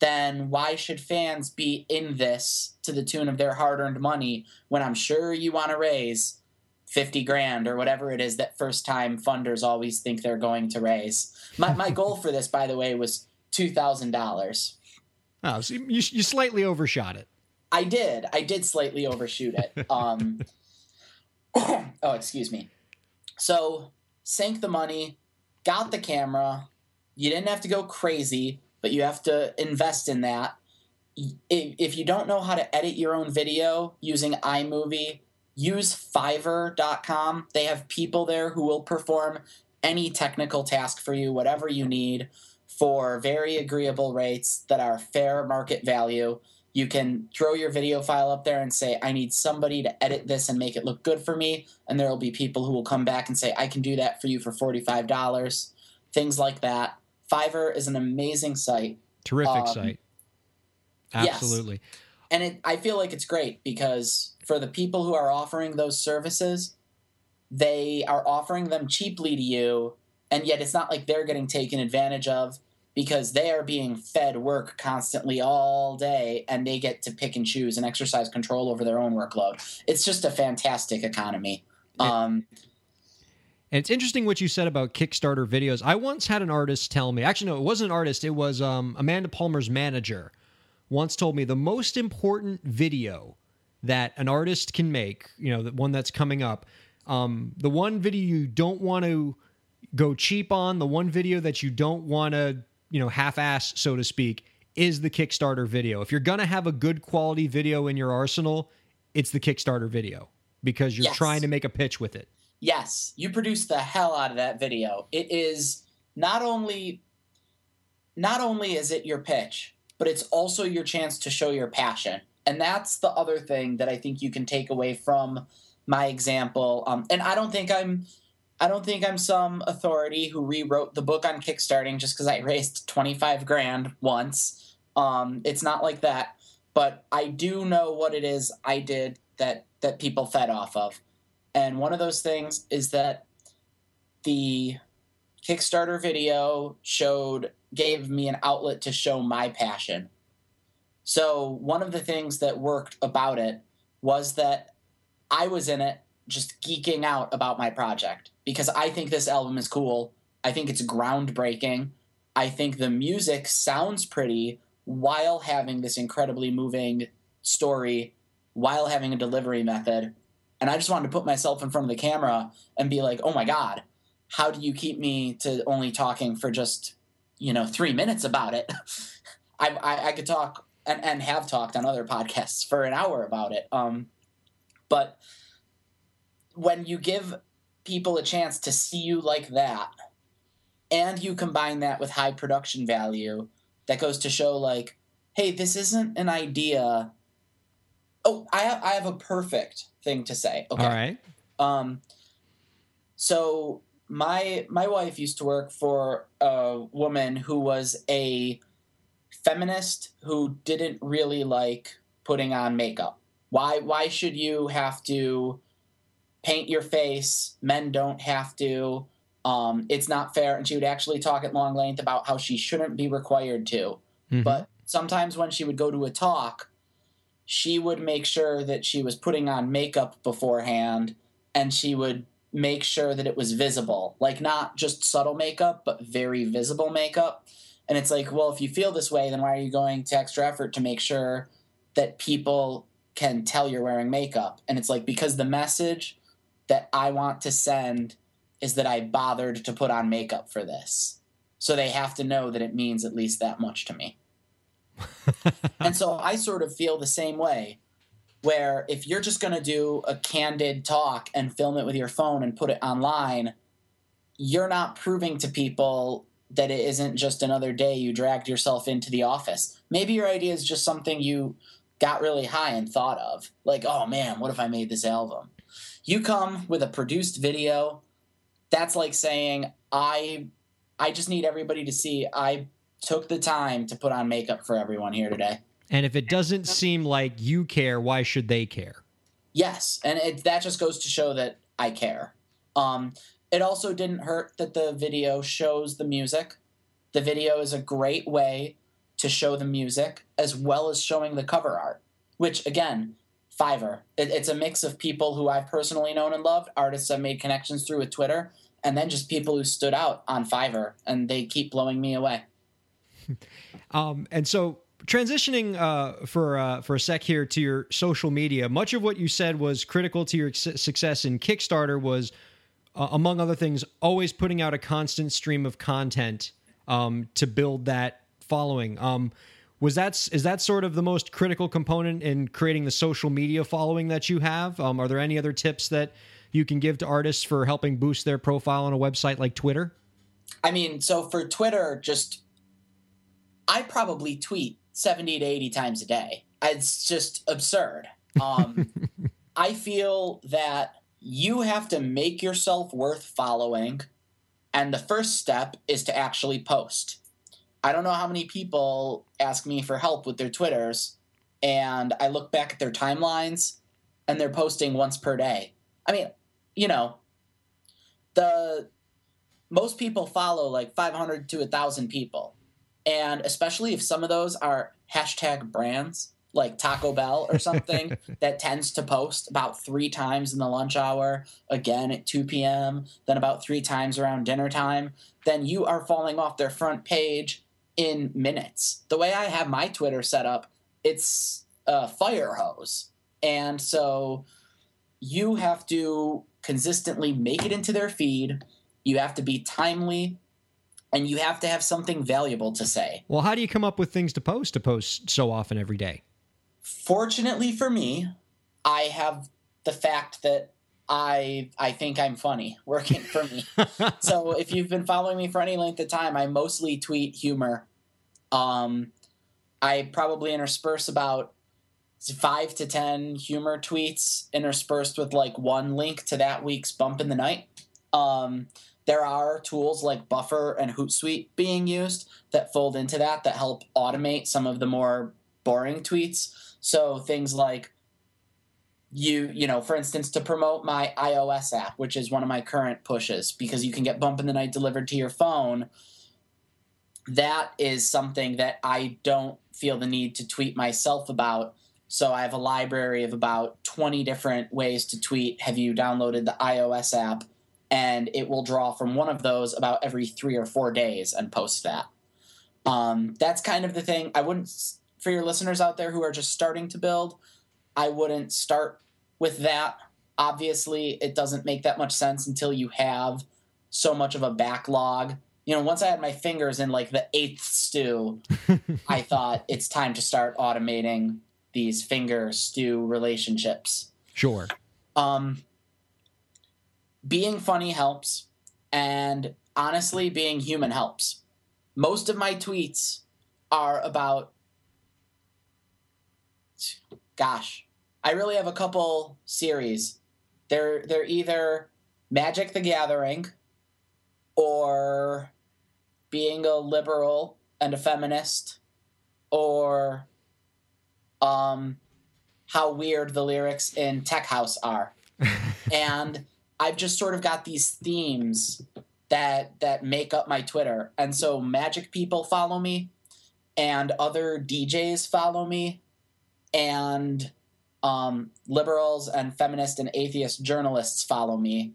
then why should fans be in this to the tune of their hard earned money when I'm sure you want to raise 50 grand or whatever it is that first time funders always think they're going to raise? My, my goal for this, by the way, was $2,000. Oh, so you, you slightly overshot it. I did. I did slightly overshoot it. Um, oh, excuse me. So, sank the money, got the camera. You didn't have to go crazy but you have to invest in that. If you don't know how to edit your own video using iMovie, use Fiverr.com. They have people there who will perform any technical task for you, whatever you need, for very agreeable rates that are fair market value. You can throw your video file up there and say, I need somebody to edit this and make it look good for me. And there will be people who will come back and say, I can do that for you for $45. Things like that. Fiverr is an amazing site. Terrific um, site. Absolutely. Yes. And it, I feel like it's great because for the people who are offering those services, they are offering them cheaply to you, and yet it's not like they're getting taken advantage of because they are being fed work constantly all day and they get to pick and choose and exercise control over their own workload. It's just a fantastic economy. Um, and it's interesting what you said about Kickstarter videos. I once had an artist tell me, actually, no, it wasn't an artist, it was um, Amanda Palmer's manager, once told me the most important video that an artist can make, you know, the one that's coming up, um, the one video you don't want to go cheap on, the one video that you don't want to, you know, half ass, so to speak, is the Kickstarter video. If you're going to have a good quality video in your arsenal, it's the Kickstarter video because you're yes. trying to make a pitch with it yes, you produce the hell out of that video. It is not only not only is it your pitch, but it's also your chance to show your passion. And that's the other thing that I think you can take away from my example. Um, and I don't think I'm I don't think I'm some authority who rewrote the book on Kickstarting just because I raised 25 grand once. Um, it's not like that, but I do know what it is I did that that people fed off of. And one of those things is that the Kickstarter video showed gave me an outlet to show my passion. So one of the things that worked about it was that I was in it just geeking out about my project because I think this album is cool. I think it's groundbreaking. I think the music sounds pretty while having this incredibly moving story, while having a delivery method. And I just wanted to put myself in front of the camera and be like, oh my God, how do you keep me to only talking for just, you know, three minutes about it? I, I, I, could talk and, and have talked on other podcasts for an hour about it. Um, but when you give people a chance to see you like that, and you combine that with high production value, that goes to show like, hey, this isn't an idea. Oh, I have, I have a perfect thing to say. Okay. All right. Um, so my my wife used to work for a woman who was a feminist who didn't really like putting on makeup. Why why should you have to paint your face. Men don't have to. Um, it's not fair. And she would actually talk at long length about how she shouldn't be required to. Mm-hmm. But sometimes when she would go to a talk, she would make sure that she was putting on makeup beforehand and she would make sure that it was visible. Like, not just subtle makeup, but very visible makeup. And it's like, well, if you feel this way, then why are you going to extra effort to make sure that people can tell you're wearing makeup? And it's like, because the message that I want to send is that I bothered to put on makeup for this. So they have to know that it means at least that much to me. and so I sort of feel the same way where if you're just going to do a candid talk and film it with your phone and put it online, you're not proving to people that it isn't just another day you dragged yourself into the office. Maybe your idea is just something you got really high and thought of. Like, oh man, what if I made this album? You come with a produced video. That's like saying I I just need everybody to see I took the time to put on makeup for everyone here today. And if it doesn't seem like you care, why should they care? Yes, and it, that just goes to show that I care. Um, it also didn't hurt that the video shows the music. The video is a great way to show the music as well as showing the cover art, which again, Fiverr. It, it's a mix of people who I've personally known and loved, artists I've made connections through with Twitter, and then just people who stood out on Fiverr, and they keep blowing me away. um, and so transitioning uh, for uh, for a sec here to your social media, much of what you said was critical to your success in Kickstarter. Was uh, among other things, always putting out a constant stream of content um, to build that following. Um, was that is that sort of the most critical component in creating the social media following that you have? Um, are there any other tips that you can give to artists for helping boost their profile on a website like Twitter? I mean, so for Twitter, just I probably tweet seventy to eighty times a day. It's just absurd. Um, I feel that you have to make yourself worth following, and the first step is to actually post. I don't know how many people ask me for help with their Twitters, and I look back at their timelines and they're posting once per day. I mean, you know, the most people follow like 500 to 1,000 people. And especially if some of those are hashtag brands like Taco Bell or something that tends to post about three times in the lunch hour, again at 2 p.m., then about three times around dinner time, then you are falling off their front page in minutes. The way I have my Twitter set up, it's a fire hose. And so you have to consistently make it into their feed. You have to be timely and you have to have something valuable to say. Well, how do you come up with things to post to post so often every day? Fortunately for me, I have the fact that I I think I'm funny working for me. so if you've been following me for any length of time, I mostly tweet humor. Um, I probably intersperse about five to ten humor tweets interspersed with like one link to that week's bump in the night. Um, there are tools like Buffer and Hootsuite being used that fold into that that help automate some of the more boring tweets. So things like you you know for instance to promote my ios app which is one of my current pushes because you can get bump in the night delivered to your phone that is something that i don't feel the need to tweet myself about. So i have a library of about 20 different ways to tweet have you downloaded the ios app? And it will draw from one of those about every three or four days and post that. Um, that's kind of the thing. I wouldn't for your listeners out there who are just starting to build I wouldn't start with that. Obviously, it doesn't make that much sense until you have so much of a backlog. You know, once I had my fingers in like the eighth stew, I thought it's time to start automating these finger stew relationships. Sure. Um, being funny helps, and honestly, being human helps. Most of my tweets are about, gosh, I really have a couple series. They're they're either Magic the Gathering or being a liberal and a feminist or um how weird the lyrics in Tech House are. and I've just sort of got these themes that that make up my Twitter. And so magic people follow me and other DJs follow me and um, liberals and feminist and atheist journalists follow me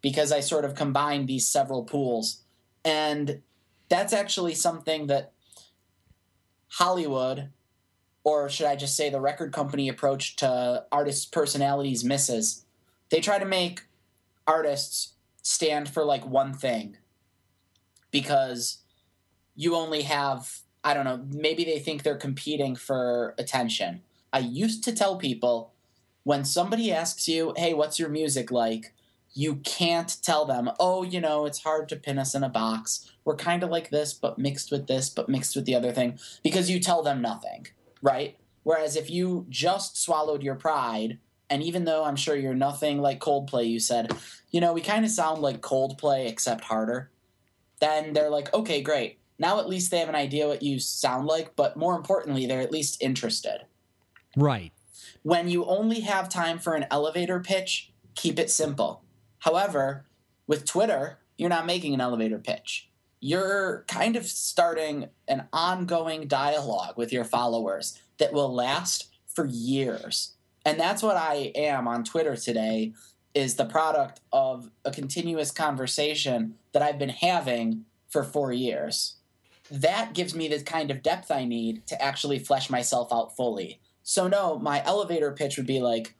because I sort of combine these several pools. And that's actually something that Hollywood, or should I just say the record company approach to artists' personalities misses. They try to make artists stand for like one thing because you only have, I don't know, maybe they think they're competing for attention I used to tell people when somebody asks you, hey, what's your music like? You can't tell them, oh, you know, it's hard to pin us in a box. We're kind of like this, but mixed with this, but mixed with the other thing, because you tell them nothing, right? Whereas if you just swallowed your pride, and even though I'm sure you're nothing like Coldplay, you said, you know, we kind of sound like Coldplay except harder, then they're like, okay, great. Now at least they have an idea what you sound like, but more importantly, they're at least interested. Right. When you only have time for an elevator pitch, keep it simple. However, with Twitter, you're not making an elevator pitch. You're kind of starting an ongoing dialogue with your followers that will last for years. And that's what I am on Twitter today is the product of a continuous conversation that I've been having for 4 years. That gives me the kind of depth I need to actually flesh myself out fully. So no, my elevator pitch would be like,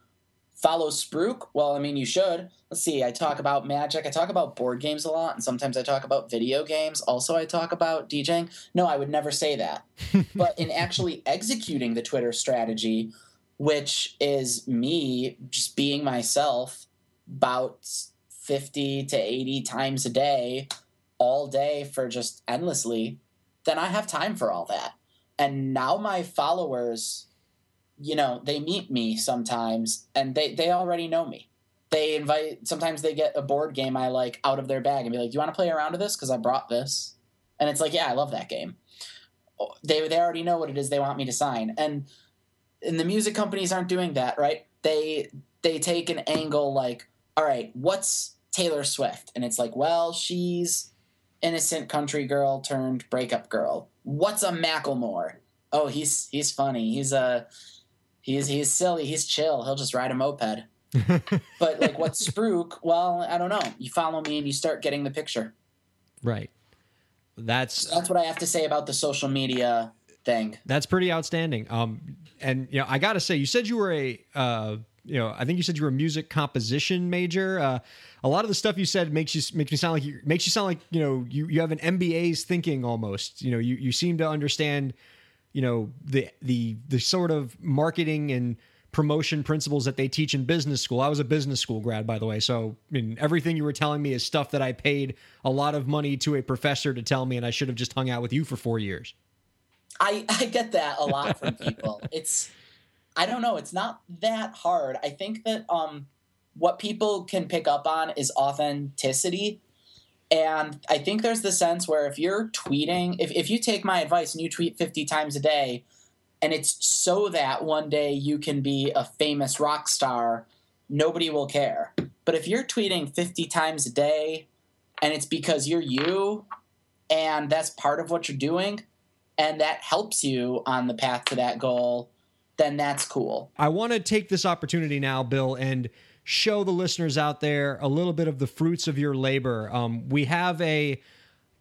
follow Spruke. Well, I mean, you should. Let's see. I talk about magic. I talk about board games a lot, and sometimes I talk about video games. Also, I talk about DJing. No, I would never say that. but in actually executing the Twitter strategy, which is me just being myself about 50 to 80 times a day, all day for just endlessly, then I have time for all that. And now my followers you know, they meet me sometimes and they, they already know me. They invite, sometimes they get a board game I like out of their bag and be like, Do you want to play around with this? Because I brought this. And it's like, Yeah, I love that game. Oh, they, they already know what it is they want me to sign. And, and the music companies aren't doing that, right? They, they take an angle like, All right, what's Taylor Swift? And it's like, Well, she's innocent country girl turned breakup girl. What's a Macklemore? Oh, he's he's funny. He's a he's he's silly. He's chill. He'll just ride a moped. but like what's Spruke? Well, I don't know. You follow me and you start getting the picture. Right. That's so that's what I have to say about the social media thing. That's pretty outstanding. Um, and you know, I got to say, you said you were a, uh, you know, I think you said you were a music composition major. Uh, a lot of the stuff you said makes you makes me sound like you makes you sound like you know you you have an MBA's thinking almost. You know, you you seem to understand you know the the the sort of marketing and promotion principles that they teach in business school. I was a business school grad, by the way. So I mean, everything you were telling me is stuff that I paid a lot of money to a professor to tell me, and I should have just hung out with you for four years. I, I get that a lot from people. it's I don't know. It's not that hard. I think that um, what people can pick up on is authenticity. And I think there's the sense where if you're tweeting, if, if you take my advice and you tweet 50 times a day, and it's so that one day you can be a famous rock star, nobody will care. But if you're tweeting 50 times a day and it's because you're you and that's part of what you're doing and that helps you on the path to that goal, then that's cool. I want to take this opportunity now, Bill, and show the listeners out there a little bit of the fruits of your labor. Um, we have a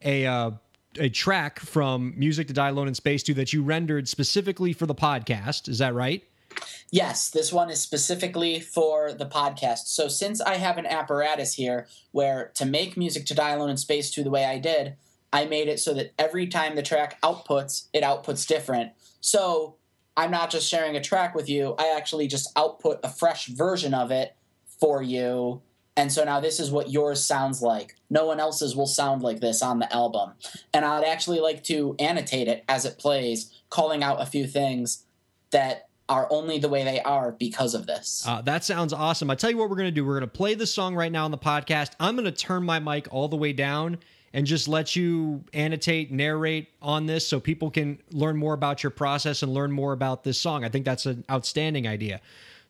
a uh, a track from Music to Die Alone in Space 2 that you rendered specifically for the podcast. Is that right? Yes, this one is specifically for the podcast. So since I have an apparatus here where to make Music to Die Alone in Space 2 the way I did, I made it so that every time the track outputs, it outputs different. So I'm not just sharing a track with you, I actually just output a fresh version of it for you. And so now this is what yours sounds like. No one else's will sound like this on the album. And I'd actually like to annotate it as it plays, calling out a few things that are only the way they are because of this. Uh, that sounds awesome. I tell you what, we're going to do. We're going to play the song right now on the podcast. I'm going to turn my mic all the way down and just let you annotate, narrate on this so people can learn more about your process and learn more about this song. I think that's an outstanding idea.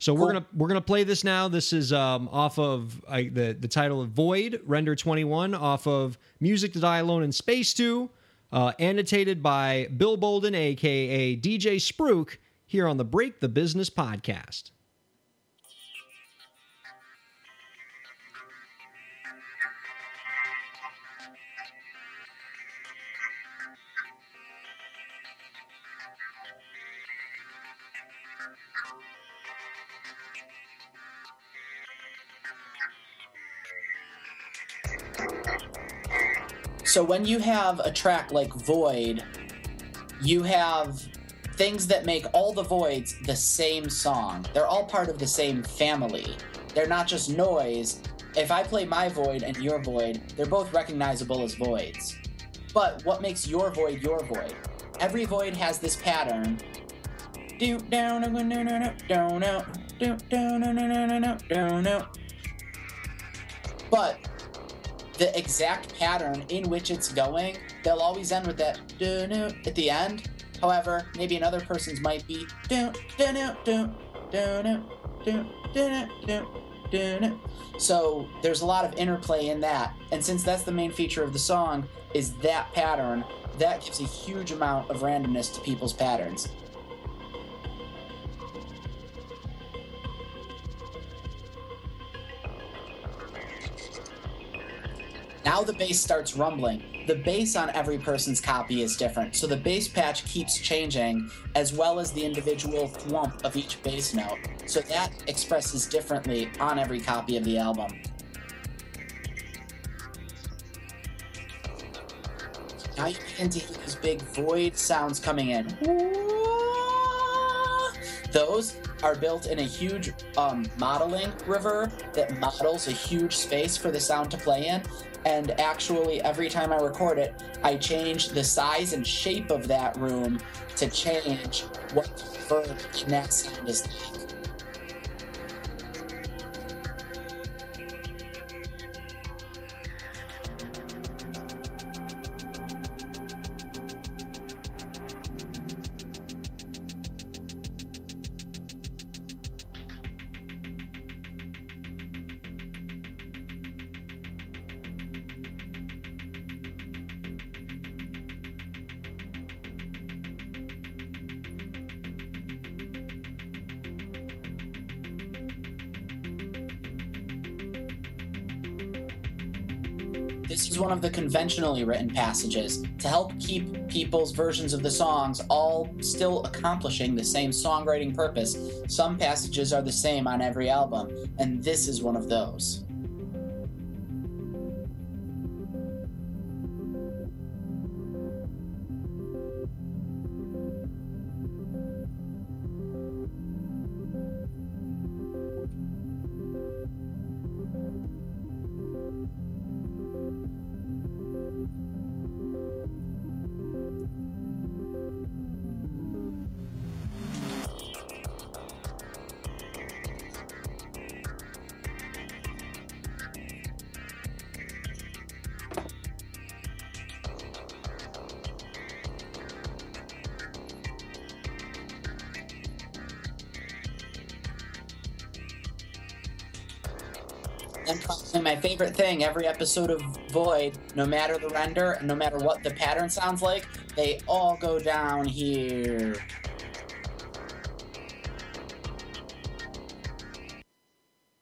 So cool. we're gonna we're gonna play this now. This is um, off of uh, the the title of Void Render Twenty One off of Music to Die Alone in Space Two, uh, annotated by Bill Boulden, aka DJ Spruke, here on the Break the Business podcast. So when you have a track like Void, you have things that make all the voids the same song. They're all part of the same family. They're not just noise. If I play my void and your void, they're both recognizable as voids. But what makes your void your void? Every void has this pattern. But the exact pattern in which it's going, they'll always end with that at the end. However, maybe another person's might be so there's a lot of interplay in that. And since that's the main feature of the song is that pattern, that gives a huge amount of randomness to people's patterns. Now the bass starts rumbling. The bass on every person's copy is different, so the bass patch keeps changing, as well as the individual thwump of each bass note, so that expresses differently on every copy of the album. Now you begin to hear these big void sounds coming in. Those are built in a huge um, modeling reverb that models a huge space for the sound to play in, and actually every time I record it, I change the size and shape of that room to change what the verb that sound is like. Conventionally written passages to help keep people's versions of the songs all still accomplishing the same songwriting purpose. Some passages are the same on every album, and this is one of those. And probably my favorite thing every episode of Void, no matter the render no matter what the pattern sounds like, they all go down here.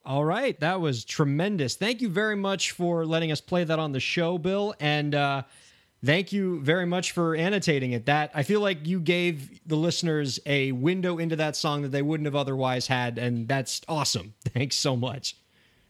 All right, that was tremendous. Thank you very much for letting us play that on the show, Bill, and uh, thank you very much for annotating it. That I feel like you gave the listeners a window into that song that they wouldn't have otherwise had, and that's awesome. Thanks so much.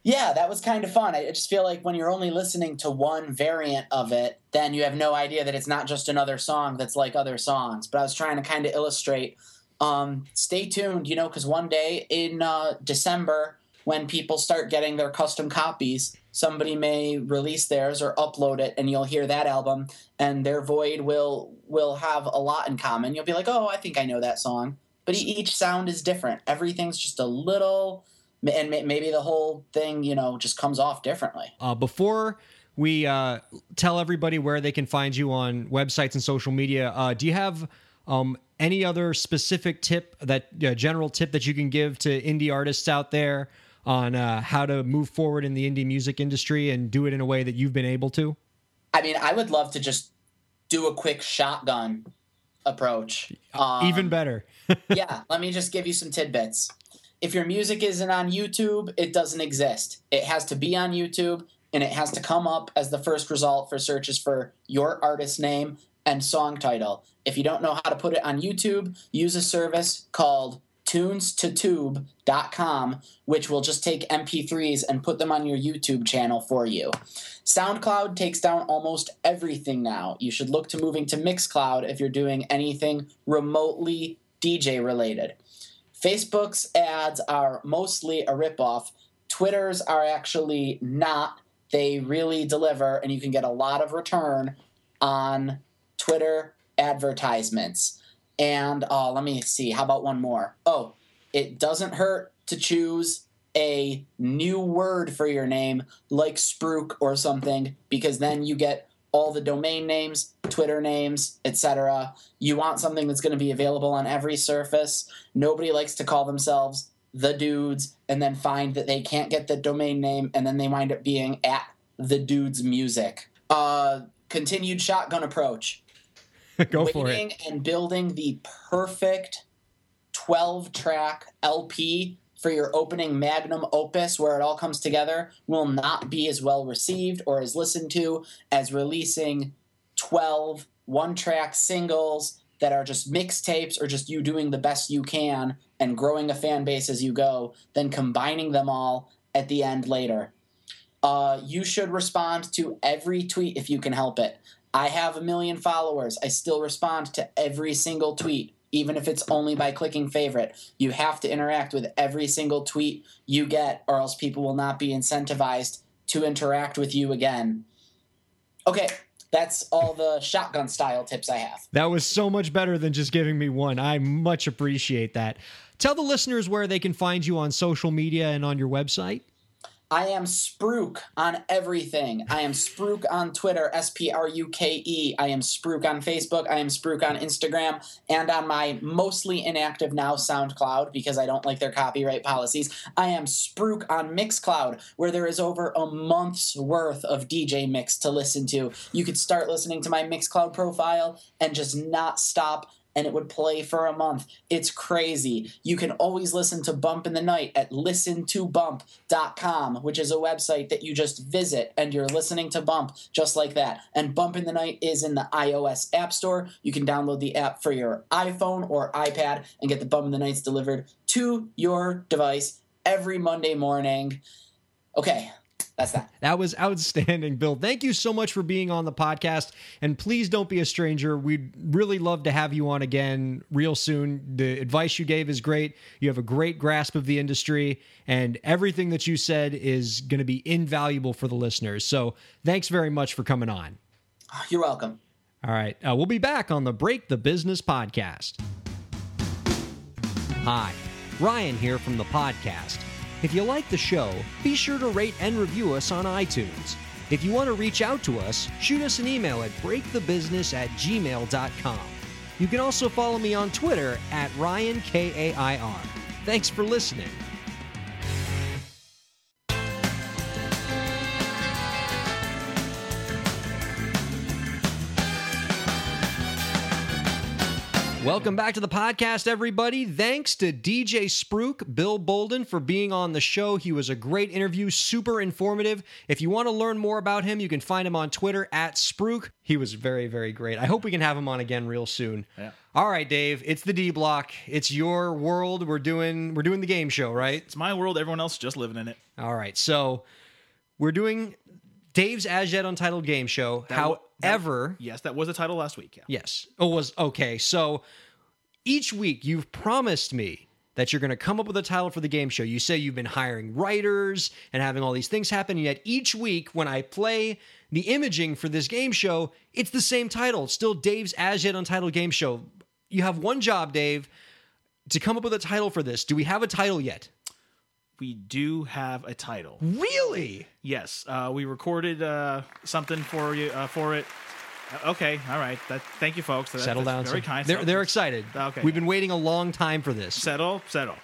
Yeah, that was kind of fun. I just feel like when you're only listening to one variant of it, then you have no idea that it's not just another song that's like other songs. But I was trying to kind of illustrate. Um, stay tuned, you know, because one day in uh, December, when people start getting their custom copies, somebody may release theirs or upload it, and you'll hear that album, and their void will will have a lot in common. You'll be like, "Oh, I think I know that song," but each sound is different. Everything's just a little and maybe the whole thing, you know, just comes off differently. Uh, before we uh, tell everybody where they can find you on websites and social media, uh, do you have um, any other specific tip, that uh, general tip that you can give to indie artists out there on uh, how to move forward in the indie music industry and do it in a way that you've been able to? I mean, I would love to just do a quick shotgun approach. Um, Even better. yeah, let me just give you some tidbits if your music isn't on YouTube, it doesn't exist. It has to be on YouTube and it has to come up as the first result for searches for your artist name and song title. If you don't know how to put it on YouTube, use a service called tunes2tube.com, which will just take MP3s and put them on your YouTube channel for you. SoundCloud takes down almost everything now. You should look to moving to Mixcloud if you're doing anything remotely DJ related. Facebook's ads are mostly a ripoff. Twitter's are actually not. They really deliver, and you can get a lot of return on Twitter advertisements. And uh, let me see, how about one more? Oh, it doesn't hurt to choose a new word for your name, like Spruke or something, because then you get all the domain names, Twitter names, etc. You want something that's going to be available on every surface. Nobody likes to call themselves the dudes and then find that they can't get the domain name and then they wind up being at the dudes music. Uh, continued shotgun approach. Go for it. And building the perfect 12 track LP for your opening magnum opus where it all comes together will not be as well received or as listened to as releasing 12 one track singles that are just mixtapes or just you doing the best you can and growing a fan base as you go, then combining them all at the end later. Uh, you should respond to every tweet if you can help it. I have a million followers. I still respond to every single tweet even if it's only by clicking favorite. You have to interact with every single tweet you get, or else people will not be incentivized to interact with you again. Okay, that's all the shotgun style tips I have. That was so much better than just giving me one. I much appreciate that. Tell the listeners where they can find you on social media and on your website. I am Spruke on everything. I am Spruke on Twitter, S P R U K E. I am Spruke on Facebook. I am Spruke on Instagram and on my mostly inactive now SoundCloud because I don't like their copyright policies. I am Spruke on Mixcloud, where there is over a month's worth of DJ mix to listen to. You could start listening to my Mixcloud profile and just not stop and it would play for a month. It's crazy. You can always listen to Bump in the Night at listentobump.com, which is a website that you just visit and you're listening to Bump just like that. And Bump in the Night is in the iOS App Store. You can download the app for your iPhone or iPad and get the Bump in the Nights delivered to your device every Monday morning. Okay, that's that. That was outstanding, Bill. Thank you so much for being on the podcast. And please don't be a stranger. We'd really love to have you on again real soon. The advice you gave is great. You have a great grasp of the industry, and everything that you said is going to be invaluable for the listeners. So thanks very much for coming on. You're welcome. All right. Uh, we'll be back on the Break the Business podcast. Hi, Ryan here from the podcast. If you like the show, be sure to rate and review us on iTunes. If you want to reach out to us, shoot us an email at breakthebusiness at gmail.com. You can also follow me on Twitter at RyanKAIR. Thanks for listening. Welcome back to the podcast, everybody. Thanks to DJ Spruke, Bill Boulden, for being on the show. He was a great interview, super informative. If you want to learn more about him, you can find him on Twitter at Spruke. He was very, very great. I hope we can have him on again real soon. Yeah. All right, Dave. It's the D block. It's your world. We're doing we're doing the game show, right? It's my world. Everyone else just living in it. All right. So we're doing Dave's as yet untitled game show. How? that- However, Yes, that was the title last week. Yeah. Yes. Oh, was okay. So each week you've promised me that you're going to come up with a title for the game show. You say you've been hiring writers and having all these things happen. And yet each week when I play the imaging for this game show, it's the same title. It's still Dave's As Yet Untitled Game Show. You have one job, Dave, to come up with a title for this. Do we have a title yet? We do have a title. Really? Yes, uh, we recorded uh, something for you uh, for it. Uh, okay, all right. That, thank you, folks. That- Settle down. Very sir. kind. They're, they're excited. Okay. We've been waiting a long time for this. settle, settle.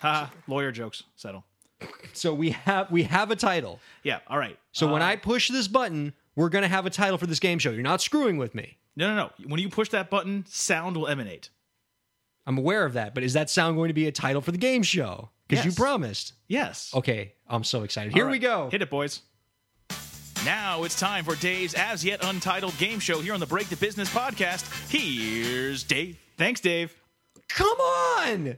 Ha, lawyer jokes. Settle. So we have we have a title. Yeah. All right. So when Uh, I push this button, we're going to have a title for this game show. You're not screwing with me. no, no, no. When you push that button, sound will emanate. I'm aware of that, but is that sound going to be a title for the game show? Because you promised. Yes. Okay, I'm so excited. Here All we go. Hit it, boys. Now it's time for Dave's as yet untitled game show here on the Break the Business podcast. Here's Dave. Thanks, Dave. Come on.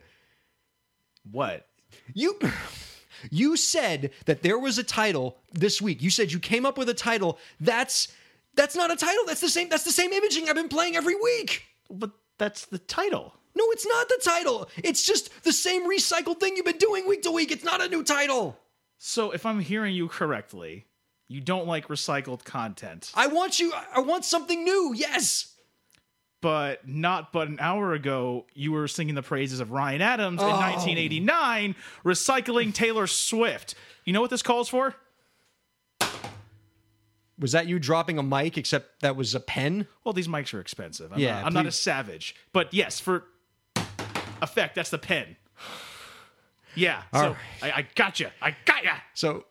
What? You you said that there was a title this week. You said you came up with a title. That's that's not a title. That's the same that's the same imaging I've been playing every week. But that's the title. No, it's not the title. It's just the same recycled thing you've been doing week to week. It's not a new title. So if I'm hearing you correctly, you don't like recycled content. I want you I want something new. Yes. But not but an hour ago, you were singing the praises of Ryan Adams in 1989, recycling Taylor Swift. You know what this calls for? Was that you dropping a mic except that was a pen? Well, these mics are expensive. I'm, Yeah, not, I'm not a savage. But yes, for effect, that's the pen. Yeah. so right. I, I got you. I got you. So,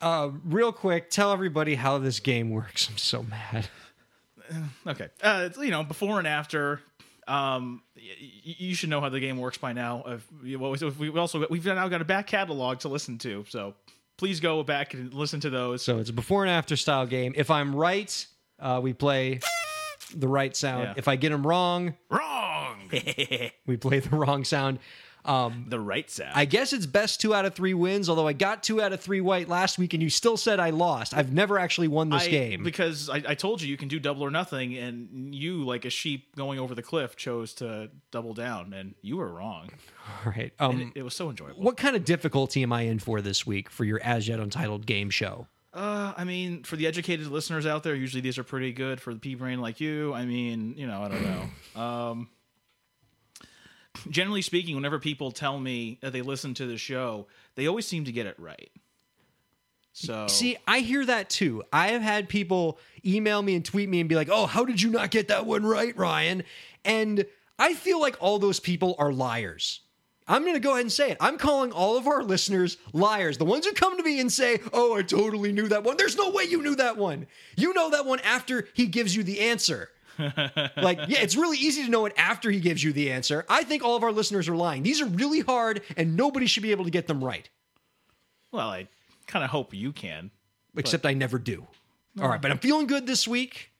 uh, real quick, tell everybody how this game works. I'm so mad. Okay. Uh, you know, before and after. Um, y- y- you should know how the game works by now. If, well, if we also we've now got a back catalog to listen to, so please go back and listen to those. So it's a before and after style game. If I'm right, uh, we play the right sound. Yeah. If I get them wrong, Wrong. we play the wrong sound. Um, the right sound. I guess it's best two out of three wins. Although I got two out of three white last week, and you still said I lost. I've never actually won this I- game. because I, I told you you can do double or nothing, and you, like a sheep going over the cliff, chose to double down, and you were wrong. All right. Um, It, it was so enjoyable. what kind of difficulty am I in for this week for your as yet untitled game show? Uh, I mean, for the educated listeners out there, usually these are pretty good. For the pea brain like you, I mean, you know, I don't know. Um, generally speaking, whenever people tell me that they listen to the show, they always seem to get it right. So See, I hear that too. I have had people email me and tweet me and be like, "Oh, how did you not get that one right, Ryan?" And I feel like all those people are liars. I'm going to go ahead and say it. I'm calling all of our listeners liars. The ones who come to me and say, "Oh, I totally knew that one." There's no way you knew that one. You know that one after he gives you the answer. like, yeah, it's really easy to know it after he gives you the answer. I think all of our listeners are lying. These are really hard and nobody should be able to get them right. well, I kind of hope you can. except I never do. All right, but I'm feeling good this week.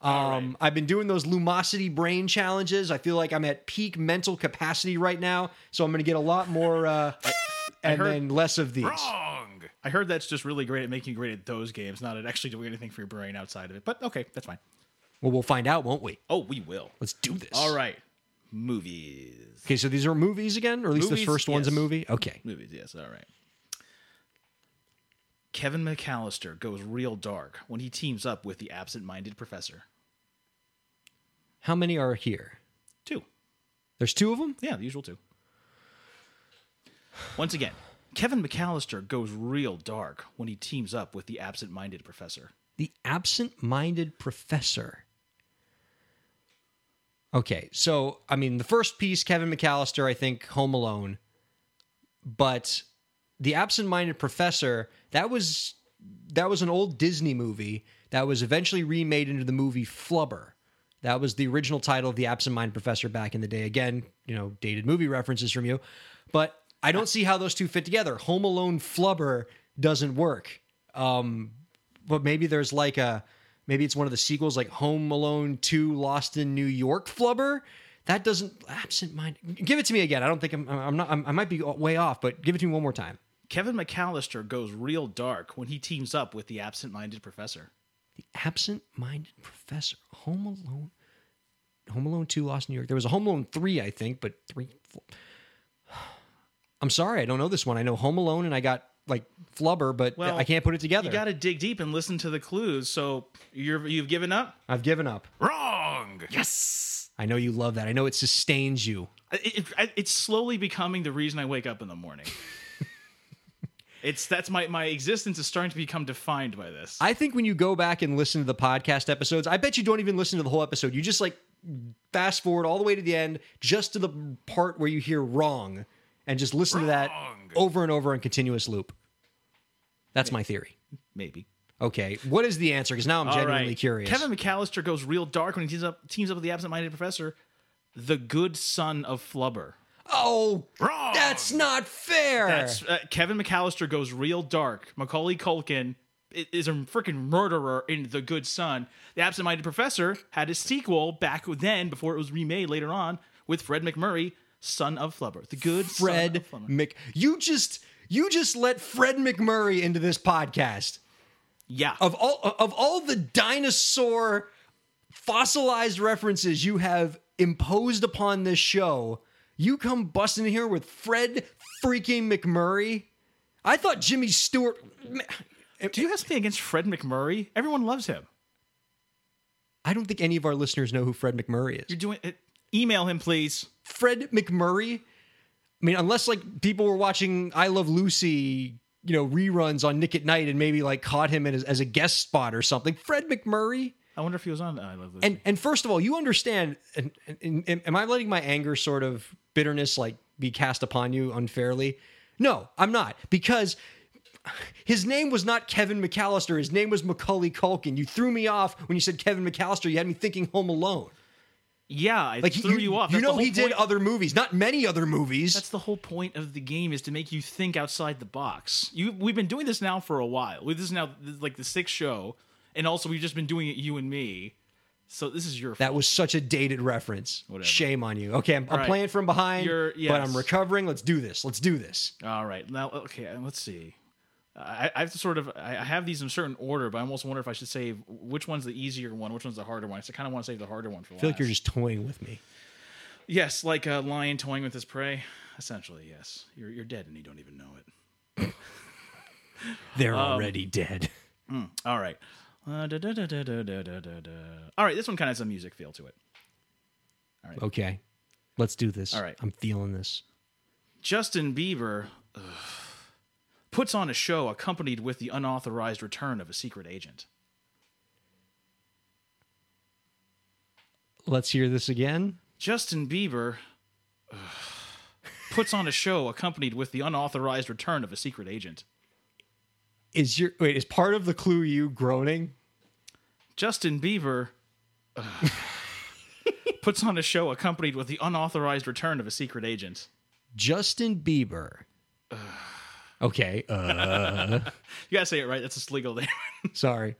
Um, I've been doing those Lumosity brain challenges. I feel like I'm at peak mental capacity right now, so I'm going to get a lot more uh, and heard- then less of these. Wrong. I heard that's just really great at making you great at those games, not at actually doing anything for your brain outside of it. But okay, that's fine. Well, we'll find out, won't we? Oh, we will. Let's do this. All right. Movies. Okay, so these are movies again, or at least Movies, the first one's a yes. movie. Okay. Movies, yes, all right. Kevin McCallister goes real dark when he teams up with the absent minded professor. How many are here? Two. There's two of them. Yeah, the usual two. Once again, Kevin McCallister goes real dark when he teams up with the absent minded professor. The absent-minded professor. Okay, so I mean, the first piece, Kevin McCallister, I think Home Alone, but the absent-minded professor that was that was an old Disney movie that was eventually remade into the movie Flubber. That was the original title of the absent-minded Professor back in the day. Again, you know, dated movie references from you, but I don't see how those two fit together. Home Alone Flubber doesn't work. Um, but maybe there's like a maybe it's one of the sequels like Home Alone 2 Lost in New York Flubber. That doesn't absent mind. Give it to me again. I don't think I'm I'm not I'm, I might be way off, but give it to me one more time. Kevin McCallister goes real dark when he teams up with the absent-minded professor. The absent-minded professor. Home Alone. Home Alone 2 Lost in New York. There was a Home Alone 3, I think, but 3 four. I'm sorry, I don't know this one. I know Home Alone and I got like Flubber, but Well, I can't put it together. You got to dig deep and listen to the clues. So you're you've given up? I've given up. Wrong. Yes. I know you love that. I know it sustains you. It, it, it's slowly becoming the reason I wake up in the morning. it's that's my my existence is starting to become defined by this. I think when you go back and listen to the podcast episodes, I bet you don't even listen to the whole episode. You just like fast forward all the way to the end, just to the part where you hear wrong, and just listen to that Wrong. Over and over in continuous loop. That's my theory. Maybe. Okay, what is the answer? Because now I'm All genuinely right. curious. Kevin McCallister goes real dark when he teams up teams up with the absent-minded professor, the good son of Flubber. oh, Wrong. that's not fair. That's uh, Kevin McCallister goes real dark. Macaulay Culkin i- is a freaking murderer in The Good Son. The Absent-Minded Professor had a sequel back then before it was remade later on with Fred MacMurray, son of Flubber. The Good Fred. Mc. You just you just let Fred MacMurray into this podcast. Yeah. of all of all the dinosaur fossilized references you have imposed upon this show, you come busting in here with Fred freaking MacMurray. I thought Jimmy Stewart. Eh, Do you have something against Fred MacMurray? Everyone loves him. I don't think any of our listeners know who Fred MacMurray is. You're doing it. Email him, please. Fred MacMurray. I mean, unless like people were watching I Love Lucy, you know, reruns on Nick at Nite and maybe like caught him as, as a guest spot or something. Fred MacMurray. I wonder if he was on I Love Lucy. and and first of all, you understand. And, and, and am I letting my anger, sort of bitterness, like be cast upon you unfairly? No, I'm not, because his name was not Kevin McCallister. His name was Macaulay Culkin. You threw me off when you said Kevin McCallister. You had me thinking Home Alone. Yeah, I Like threw you, off. You That's the know, he did other movies, not many other movies. That's the whole point of the game is to make you think outside the box. You we've been doing this now for a while. This is now like the sixth show, and also we've just been doing it you and me. So this is your that was such a dated reference. Whatever. Shame on you. Okay, I'm, I'm right. playing from behind, You're- but. I'm recovering. Let's do this. Let's do this. all right. Now okay, let's see. I, I have to sort of I have these in certain order, but I almost wonder if I should save which one's the easier one, which one's the harder one. So I kind of want to save the harder one for. I feel last. like you're just toying with me. Yes, like a lion toying with his prey. Essentially, yes. You're you're dead and you don't even know it. They're um, already dead. Mm, all right. Uh, da, da, da, all right. This one kind of has a music feel to it. All right. Okay. Let's do this. All right. I'm feeling this. Justin Bieber. Ugh puts on a show accompanied with the unauthorized return of a secret agent. Let's hear this again. Justin Bieber ugh, puts on a show accompanied with the unauthorized return of a secret agent. Is your wait? Is part of the clue you groaning? Justin Bieber ugh, puts on a show accompanied with the unauthorized return of a secret agent. Justin Bieber. Okay. Uh, You gotta say it right. That's a legal name. sorry.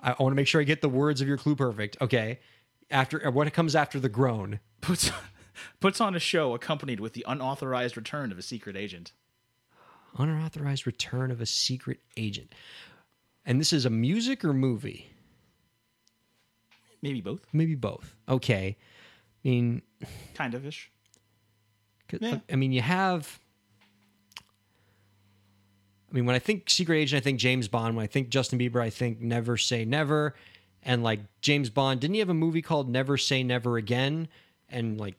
I, I want to make sure I get the words of your clue perfect. Okay. After uh, what comes after the groan? puts puts on a show accompanied with the unauthorized return of a secret agent. Unauthorized return of a secret agent. And this is a music or movie? Maybe both, Maybe both. Okay. I mean, kind of ish. Yeah. I mean, you have. I mean, when I think Secret Agent, I think James Bond. When I think Justin Bieber, I think Never Say Never. And like James Bond, didn't he have a movie called Never Say Never Again? And like,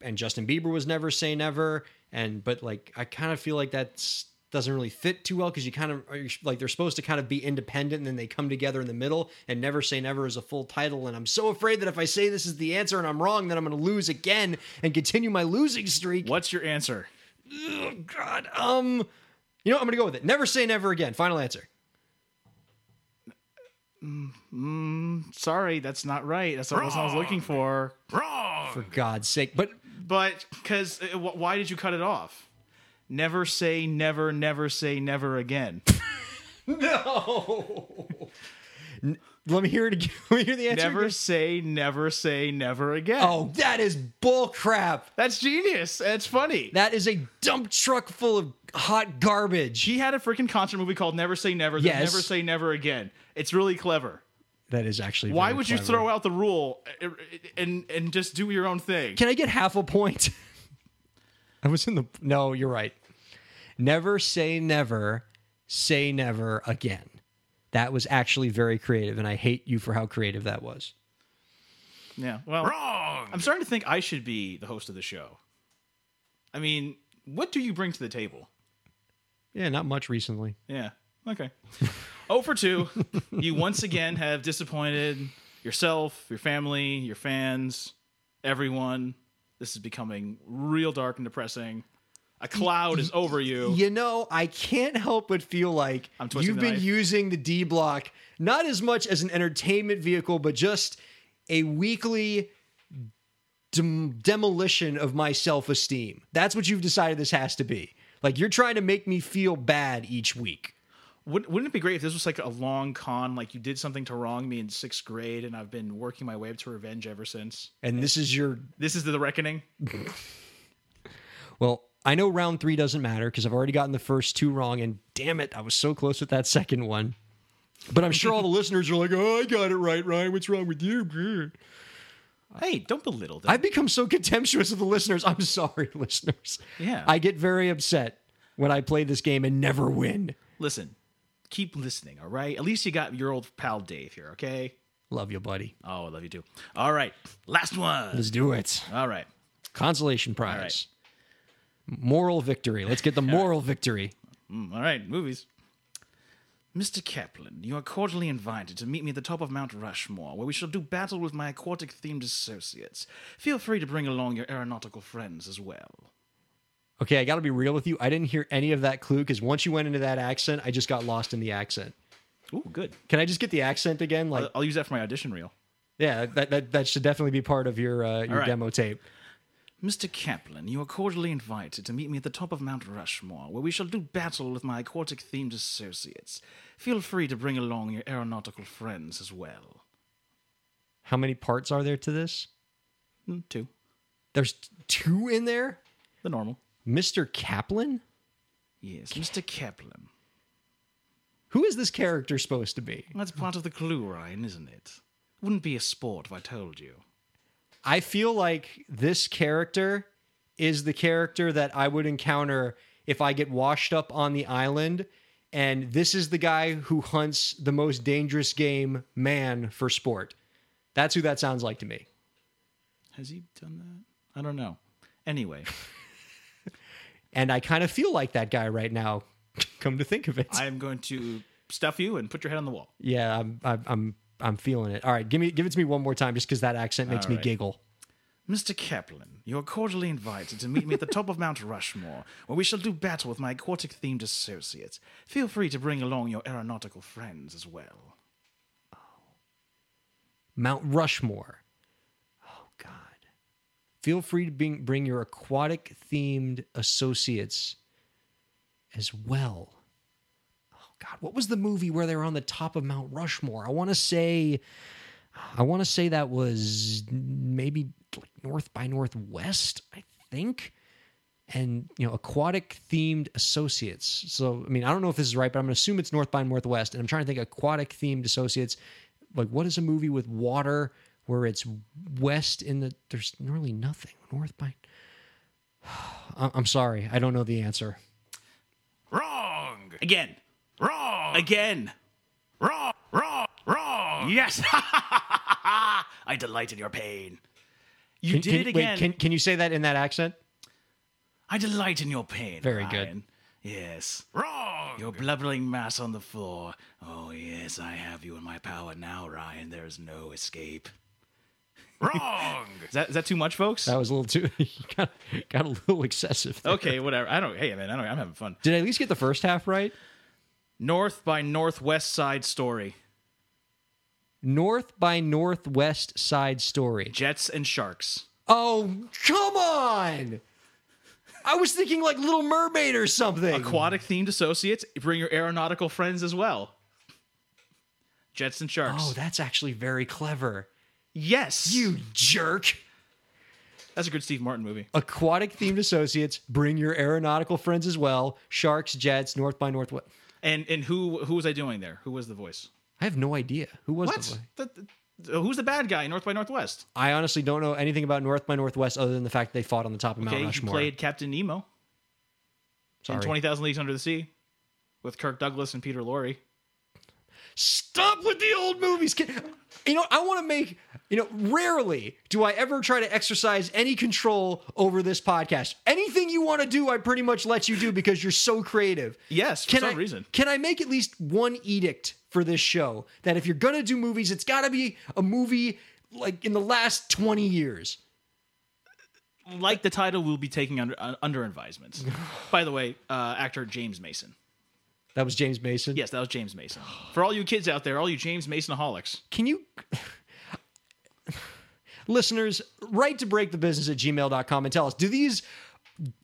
and Justin Bieber was Never Say Never. And but like, I kind of feel like that's doesn't really fit too well because you kind of are you- like they're supposed to kind of be independent and then they come together in the middle. And Never Say Never is a full title. And I'm so afraid that if I say this is the answer and I'm wrong, then I'm going to lose again and continue my losing streak. What's your answer? Oh, God. Um, you know, what? I'm gonna go with it. Never say never again. Final answer. Mm, Sorry, that's not right. That's not what I was looking for. Wrong. For God's sake. But But because why did you cut it off? Never say never, never say never again. no. Let me hear it again. Let me hear the answer. never again. say never say never again. Oh, that is bull crap. that's genius. That's funny. That is a dump truck full of hot garbage. He had a freaking concert movie called Never Say Never. Yes. Never Say Never Again. It's really clever. That is actually. Why would you throw out the rule uh, and and just do your own thing? Can I get half a point? I was in the. No, you're right. Never say never. Say never again. That was actually very creative, and I hate you for how creative that was. Yeah. Well, wrong. I'm starting to think I should be the host of the show. I mean, what do you bring to the table? Yeah, not much recently. Yeah. Okay. oh for two. you once again have disappointed yourself, your family, your fans, everyone. This is becoming real dark and depressing. A cloud is over you. You know, I can't help but feel like you've been knife. using the D block not as much as an entertainment vehicle, but just a weekly dem- demolition of my self esteem. That's what you've decided this has to be. Like you're trying to make me feel bad each week. Wouldn't, wouldn't it be great if this was like a long con, like you did something to wrong me in sixth grade, and I've been working my way up to revenge ever since? And this is your This is the reckoning. well. I know round three doesn't matter because I've already gotten the first two wrong, and damn it, I was so close with that second one. But I'm sure all the listeners are like, "Oh, I got it right, Ryan. What's wrong with you?" Hey, don't belittle them. I've become so contemptuous of the listeners. I'm sorry, listeners. Yeah. I get very upset when I play this game and never win. Listen, keep listening, all right? At least you got your old pal Dave here, okay? Love you, buddy. Oh, I love you too. All right, last one. Let's do it. All right. Consolation prize. Moral victory. Let's get the moral victory. Mm, all right, movies. Mr. Kaplan, you are cordially invited to meet me at the top of Mount Rushmore, where we shall do battle with my aquatic themed associates. Feel free to bring along your aeronautical friends as well. Okay, I got to be real with you. I didn't hear any of that clue because once you went into that accent, I just got lost in the accent. Ooh, good. Can I just get the accent again? Like, I'll, I'll use that for my audition reel. yeah, that that, that should definitely be part of your uh, your right. demo tape. Mr. Kaplan, you are cordially invited to meet me at the top of Mount Rushmore, where we shall do battle with my aquatic themed associates. Feel free to bring along your aeronautical friends as well. How many parts are there to this? Hmm, two. There's two in there. The normal. Mr. Kaplan. Yes, Mr. Kaplan. Who is this character supposed to be? That's part of the clue, Ryan, isn't it? Wouldn't be a sport if I told you. I feel like this character is the character that I would encounter if I get washed up on the island. And this is the guy who hunts the most dangerous game, man, for sport. That's who that sounds like to me. Has he done that? I don't know. Anyway, And I kind of feel like that guy right now, come to think of it. I am going to stuff you and put your head on the wall. yeah, I'm, I'm, I'm, feeling it. All right, give me, give it to me one more time, just because that accent makes All me right. giggle. Mr. Kaplan, you are cordially invited to meet me at the top of Mount Rushmore, where we shall do battle with my aquatic themed associates. Feel free to bring along your aeronautical friends as well. Oh. Mount Rushmore. Oh God. Feel free to bring, bring your aquatic themed associates as well. God, what was the movie where they were on the top of Mount Rushmore? I want to say I want to say that was maybe like North by Northwest, I think. And you know, aquatic themed associates. So I mean, I don't know if this is right, but I'm gonna assume it's North by Northwest. And I'm trying to think aquatic themed associates. Like, what is a movie with water where it's west in the? There's really nothing north by. I'm I'm sorry, I don't know the answer. Wrong! Again. Wrong! Again. Wrong! Wrong! Wrong! Yes! I delight in your pain. You Can, did can- it again. Wait, can can you say that in that accent? I delight in your pain. Very good. Yes. Wrong. Your blubbering mass on the floor. Oh yes, I have you in my power now, Ryan. There's no escape. Wrong. is, that, is that too much, folks? That was a little too got, got a little excessive. there. okay, whatever. I don't. Hey, man, I don't. I'm having fun. Did I at least get the first half right? North by Northwest Side Story. North by Northwest Side Story. Jets and Sharks. Oh, come on! I was thinking like Little Mermaid or something. Aquatic themed associates. Bring your aeronautical friends as well. Jets and Sharks. Oh, that's actually very clever. yes. You jerk. That's a good Steve Martin movie. Aquatic themed associates, bring your aeronautical friends as well. Sharks, Jets, North by Northwest. And and who who was I doing there? Who was the voice? I have no idea. Who was What? the voice? The- the- who's the bad guy in North by Northwest? I honestly don't know anything about North by Northwest other than the fact they fought on the top of Mount Okay, he Rushmore. played Captain Nemo Sorry. in Twenty Thousand Leagues Under the Sea with Kirk Douglas and Peter Lorre. Stop with the old movies. Can- You know, I want to make, you know, rarely do I ever try to exercise any control over this podcast. Anything you want to do, I pretty much let you do because you're so creative. Yes, for Can some I, reason. Can I make at least one edict for this show that if you're to do movies, it's got to be a movie like in the last 20 years? Like the title, we'll be taking under uh, under advisement. By the way, uh, actor James Mason. That was James Mason. Yes, that was James Mason. For all you kids out there, all you James Masonaholics, Can you listeners write to break the business at gmail.com and tell us do these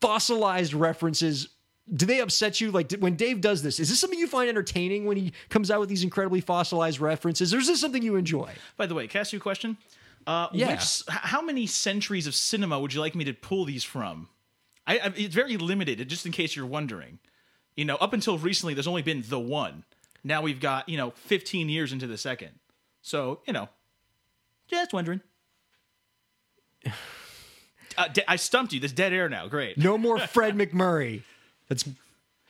fossilized references do they upset you like when dave does this is this something you find entertaining when he comes out with these incredibly fossilized references or is this something you enjoy By the way, can I ask you a question? Uh, Yeah. Which, how many centuries of cinema would you like me to pull these from? I, I, it's very limited, just in case you're wondering. You know, up until recently, there's only been the one. Now we've got you know 15 years into the second. So you know, just wondering. Uh, de- I stumped you. There's dead air now. Great. no more fred macmurray that's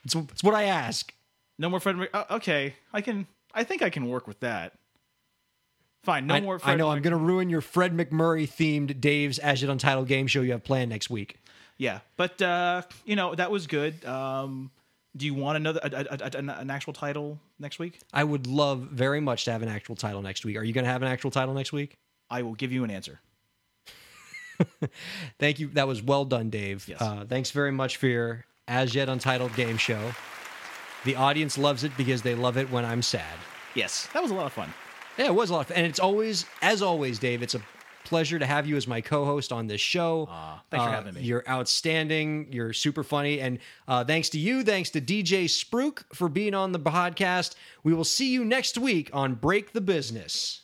that's, that's what i ask No more Fred. Mc- uh, okay, I can. I think I can work with that. Fine. No I, more. Fred I know i'm going to ruin your fred macmurray themed dave's as yet untitled game show you have planned next week Yeah, but uh, you know that was good. Um, do you want another a, a, a, an- an actual title next week? i would love very much to have an actual title next week are you going to have an actual title next week I will give you an answer. Thank you. That was well done, Dave. Yes. Uh, thanks very much for your as yet untitled game show. The audience loves it because they love it when I'm sad. Yes, that was a lot of fun. Yeah, it was a lot of fun. And it's always, as always, Dave, it's a pleasure to have you as my co-host on this show. Aw, thanks for Uh, having me. You're outstanding. You're super funny. And uh, thanks to you, thanks to DJ Spruke for being on the podcast. We will see you next week on Break the Business.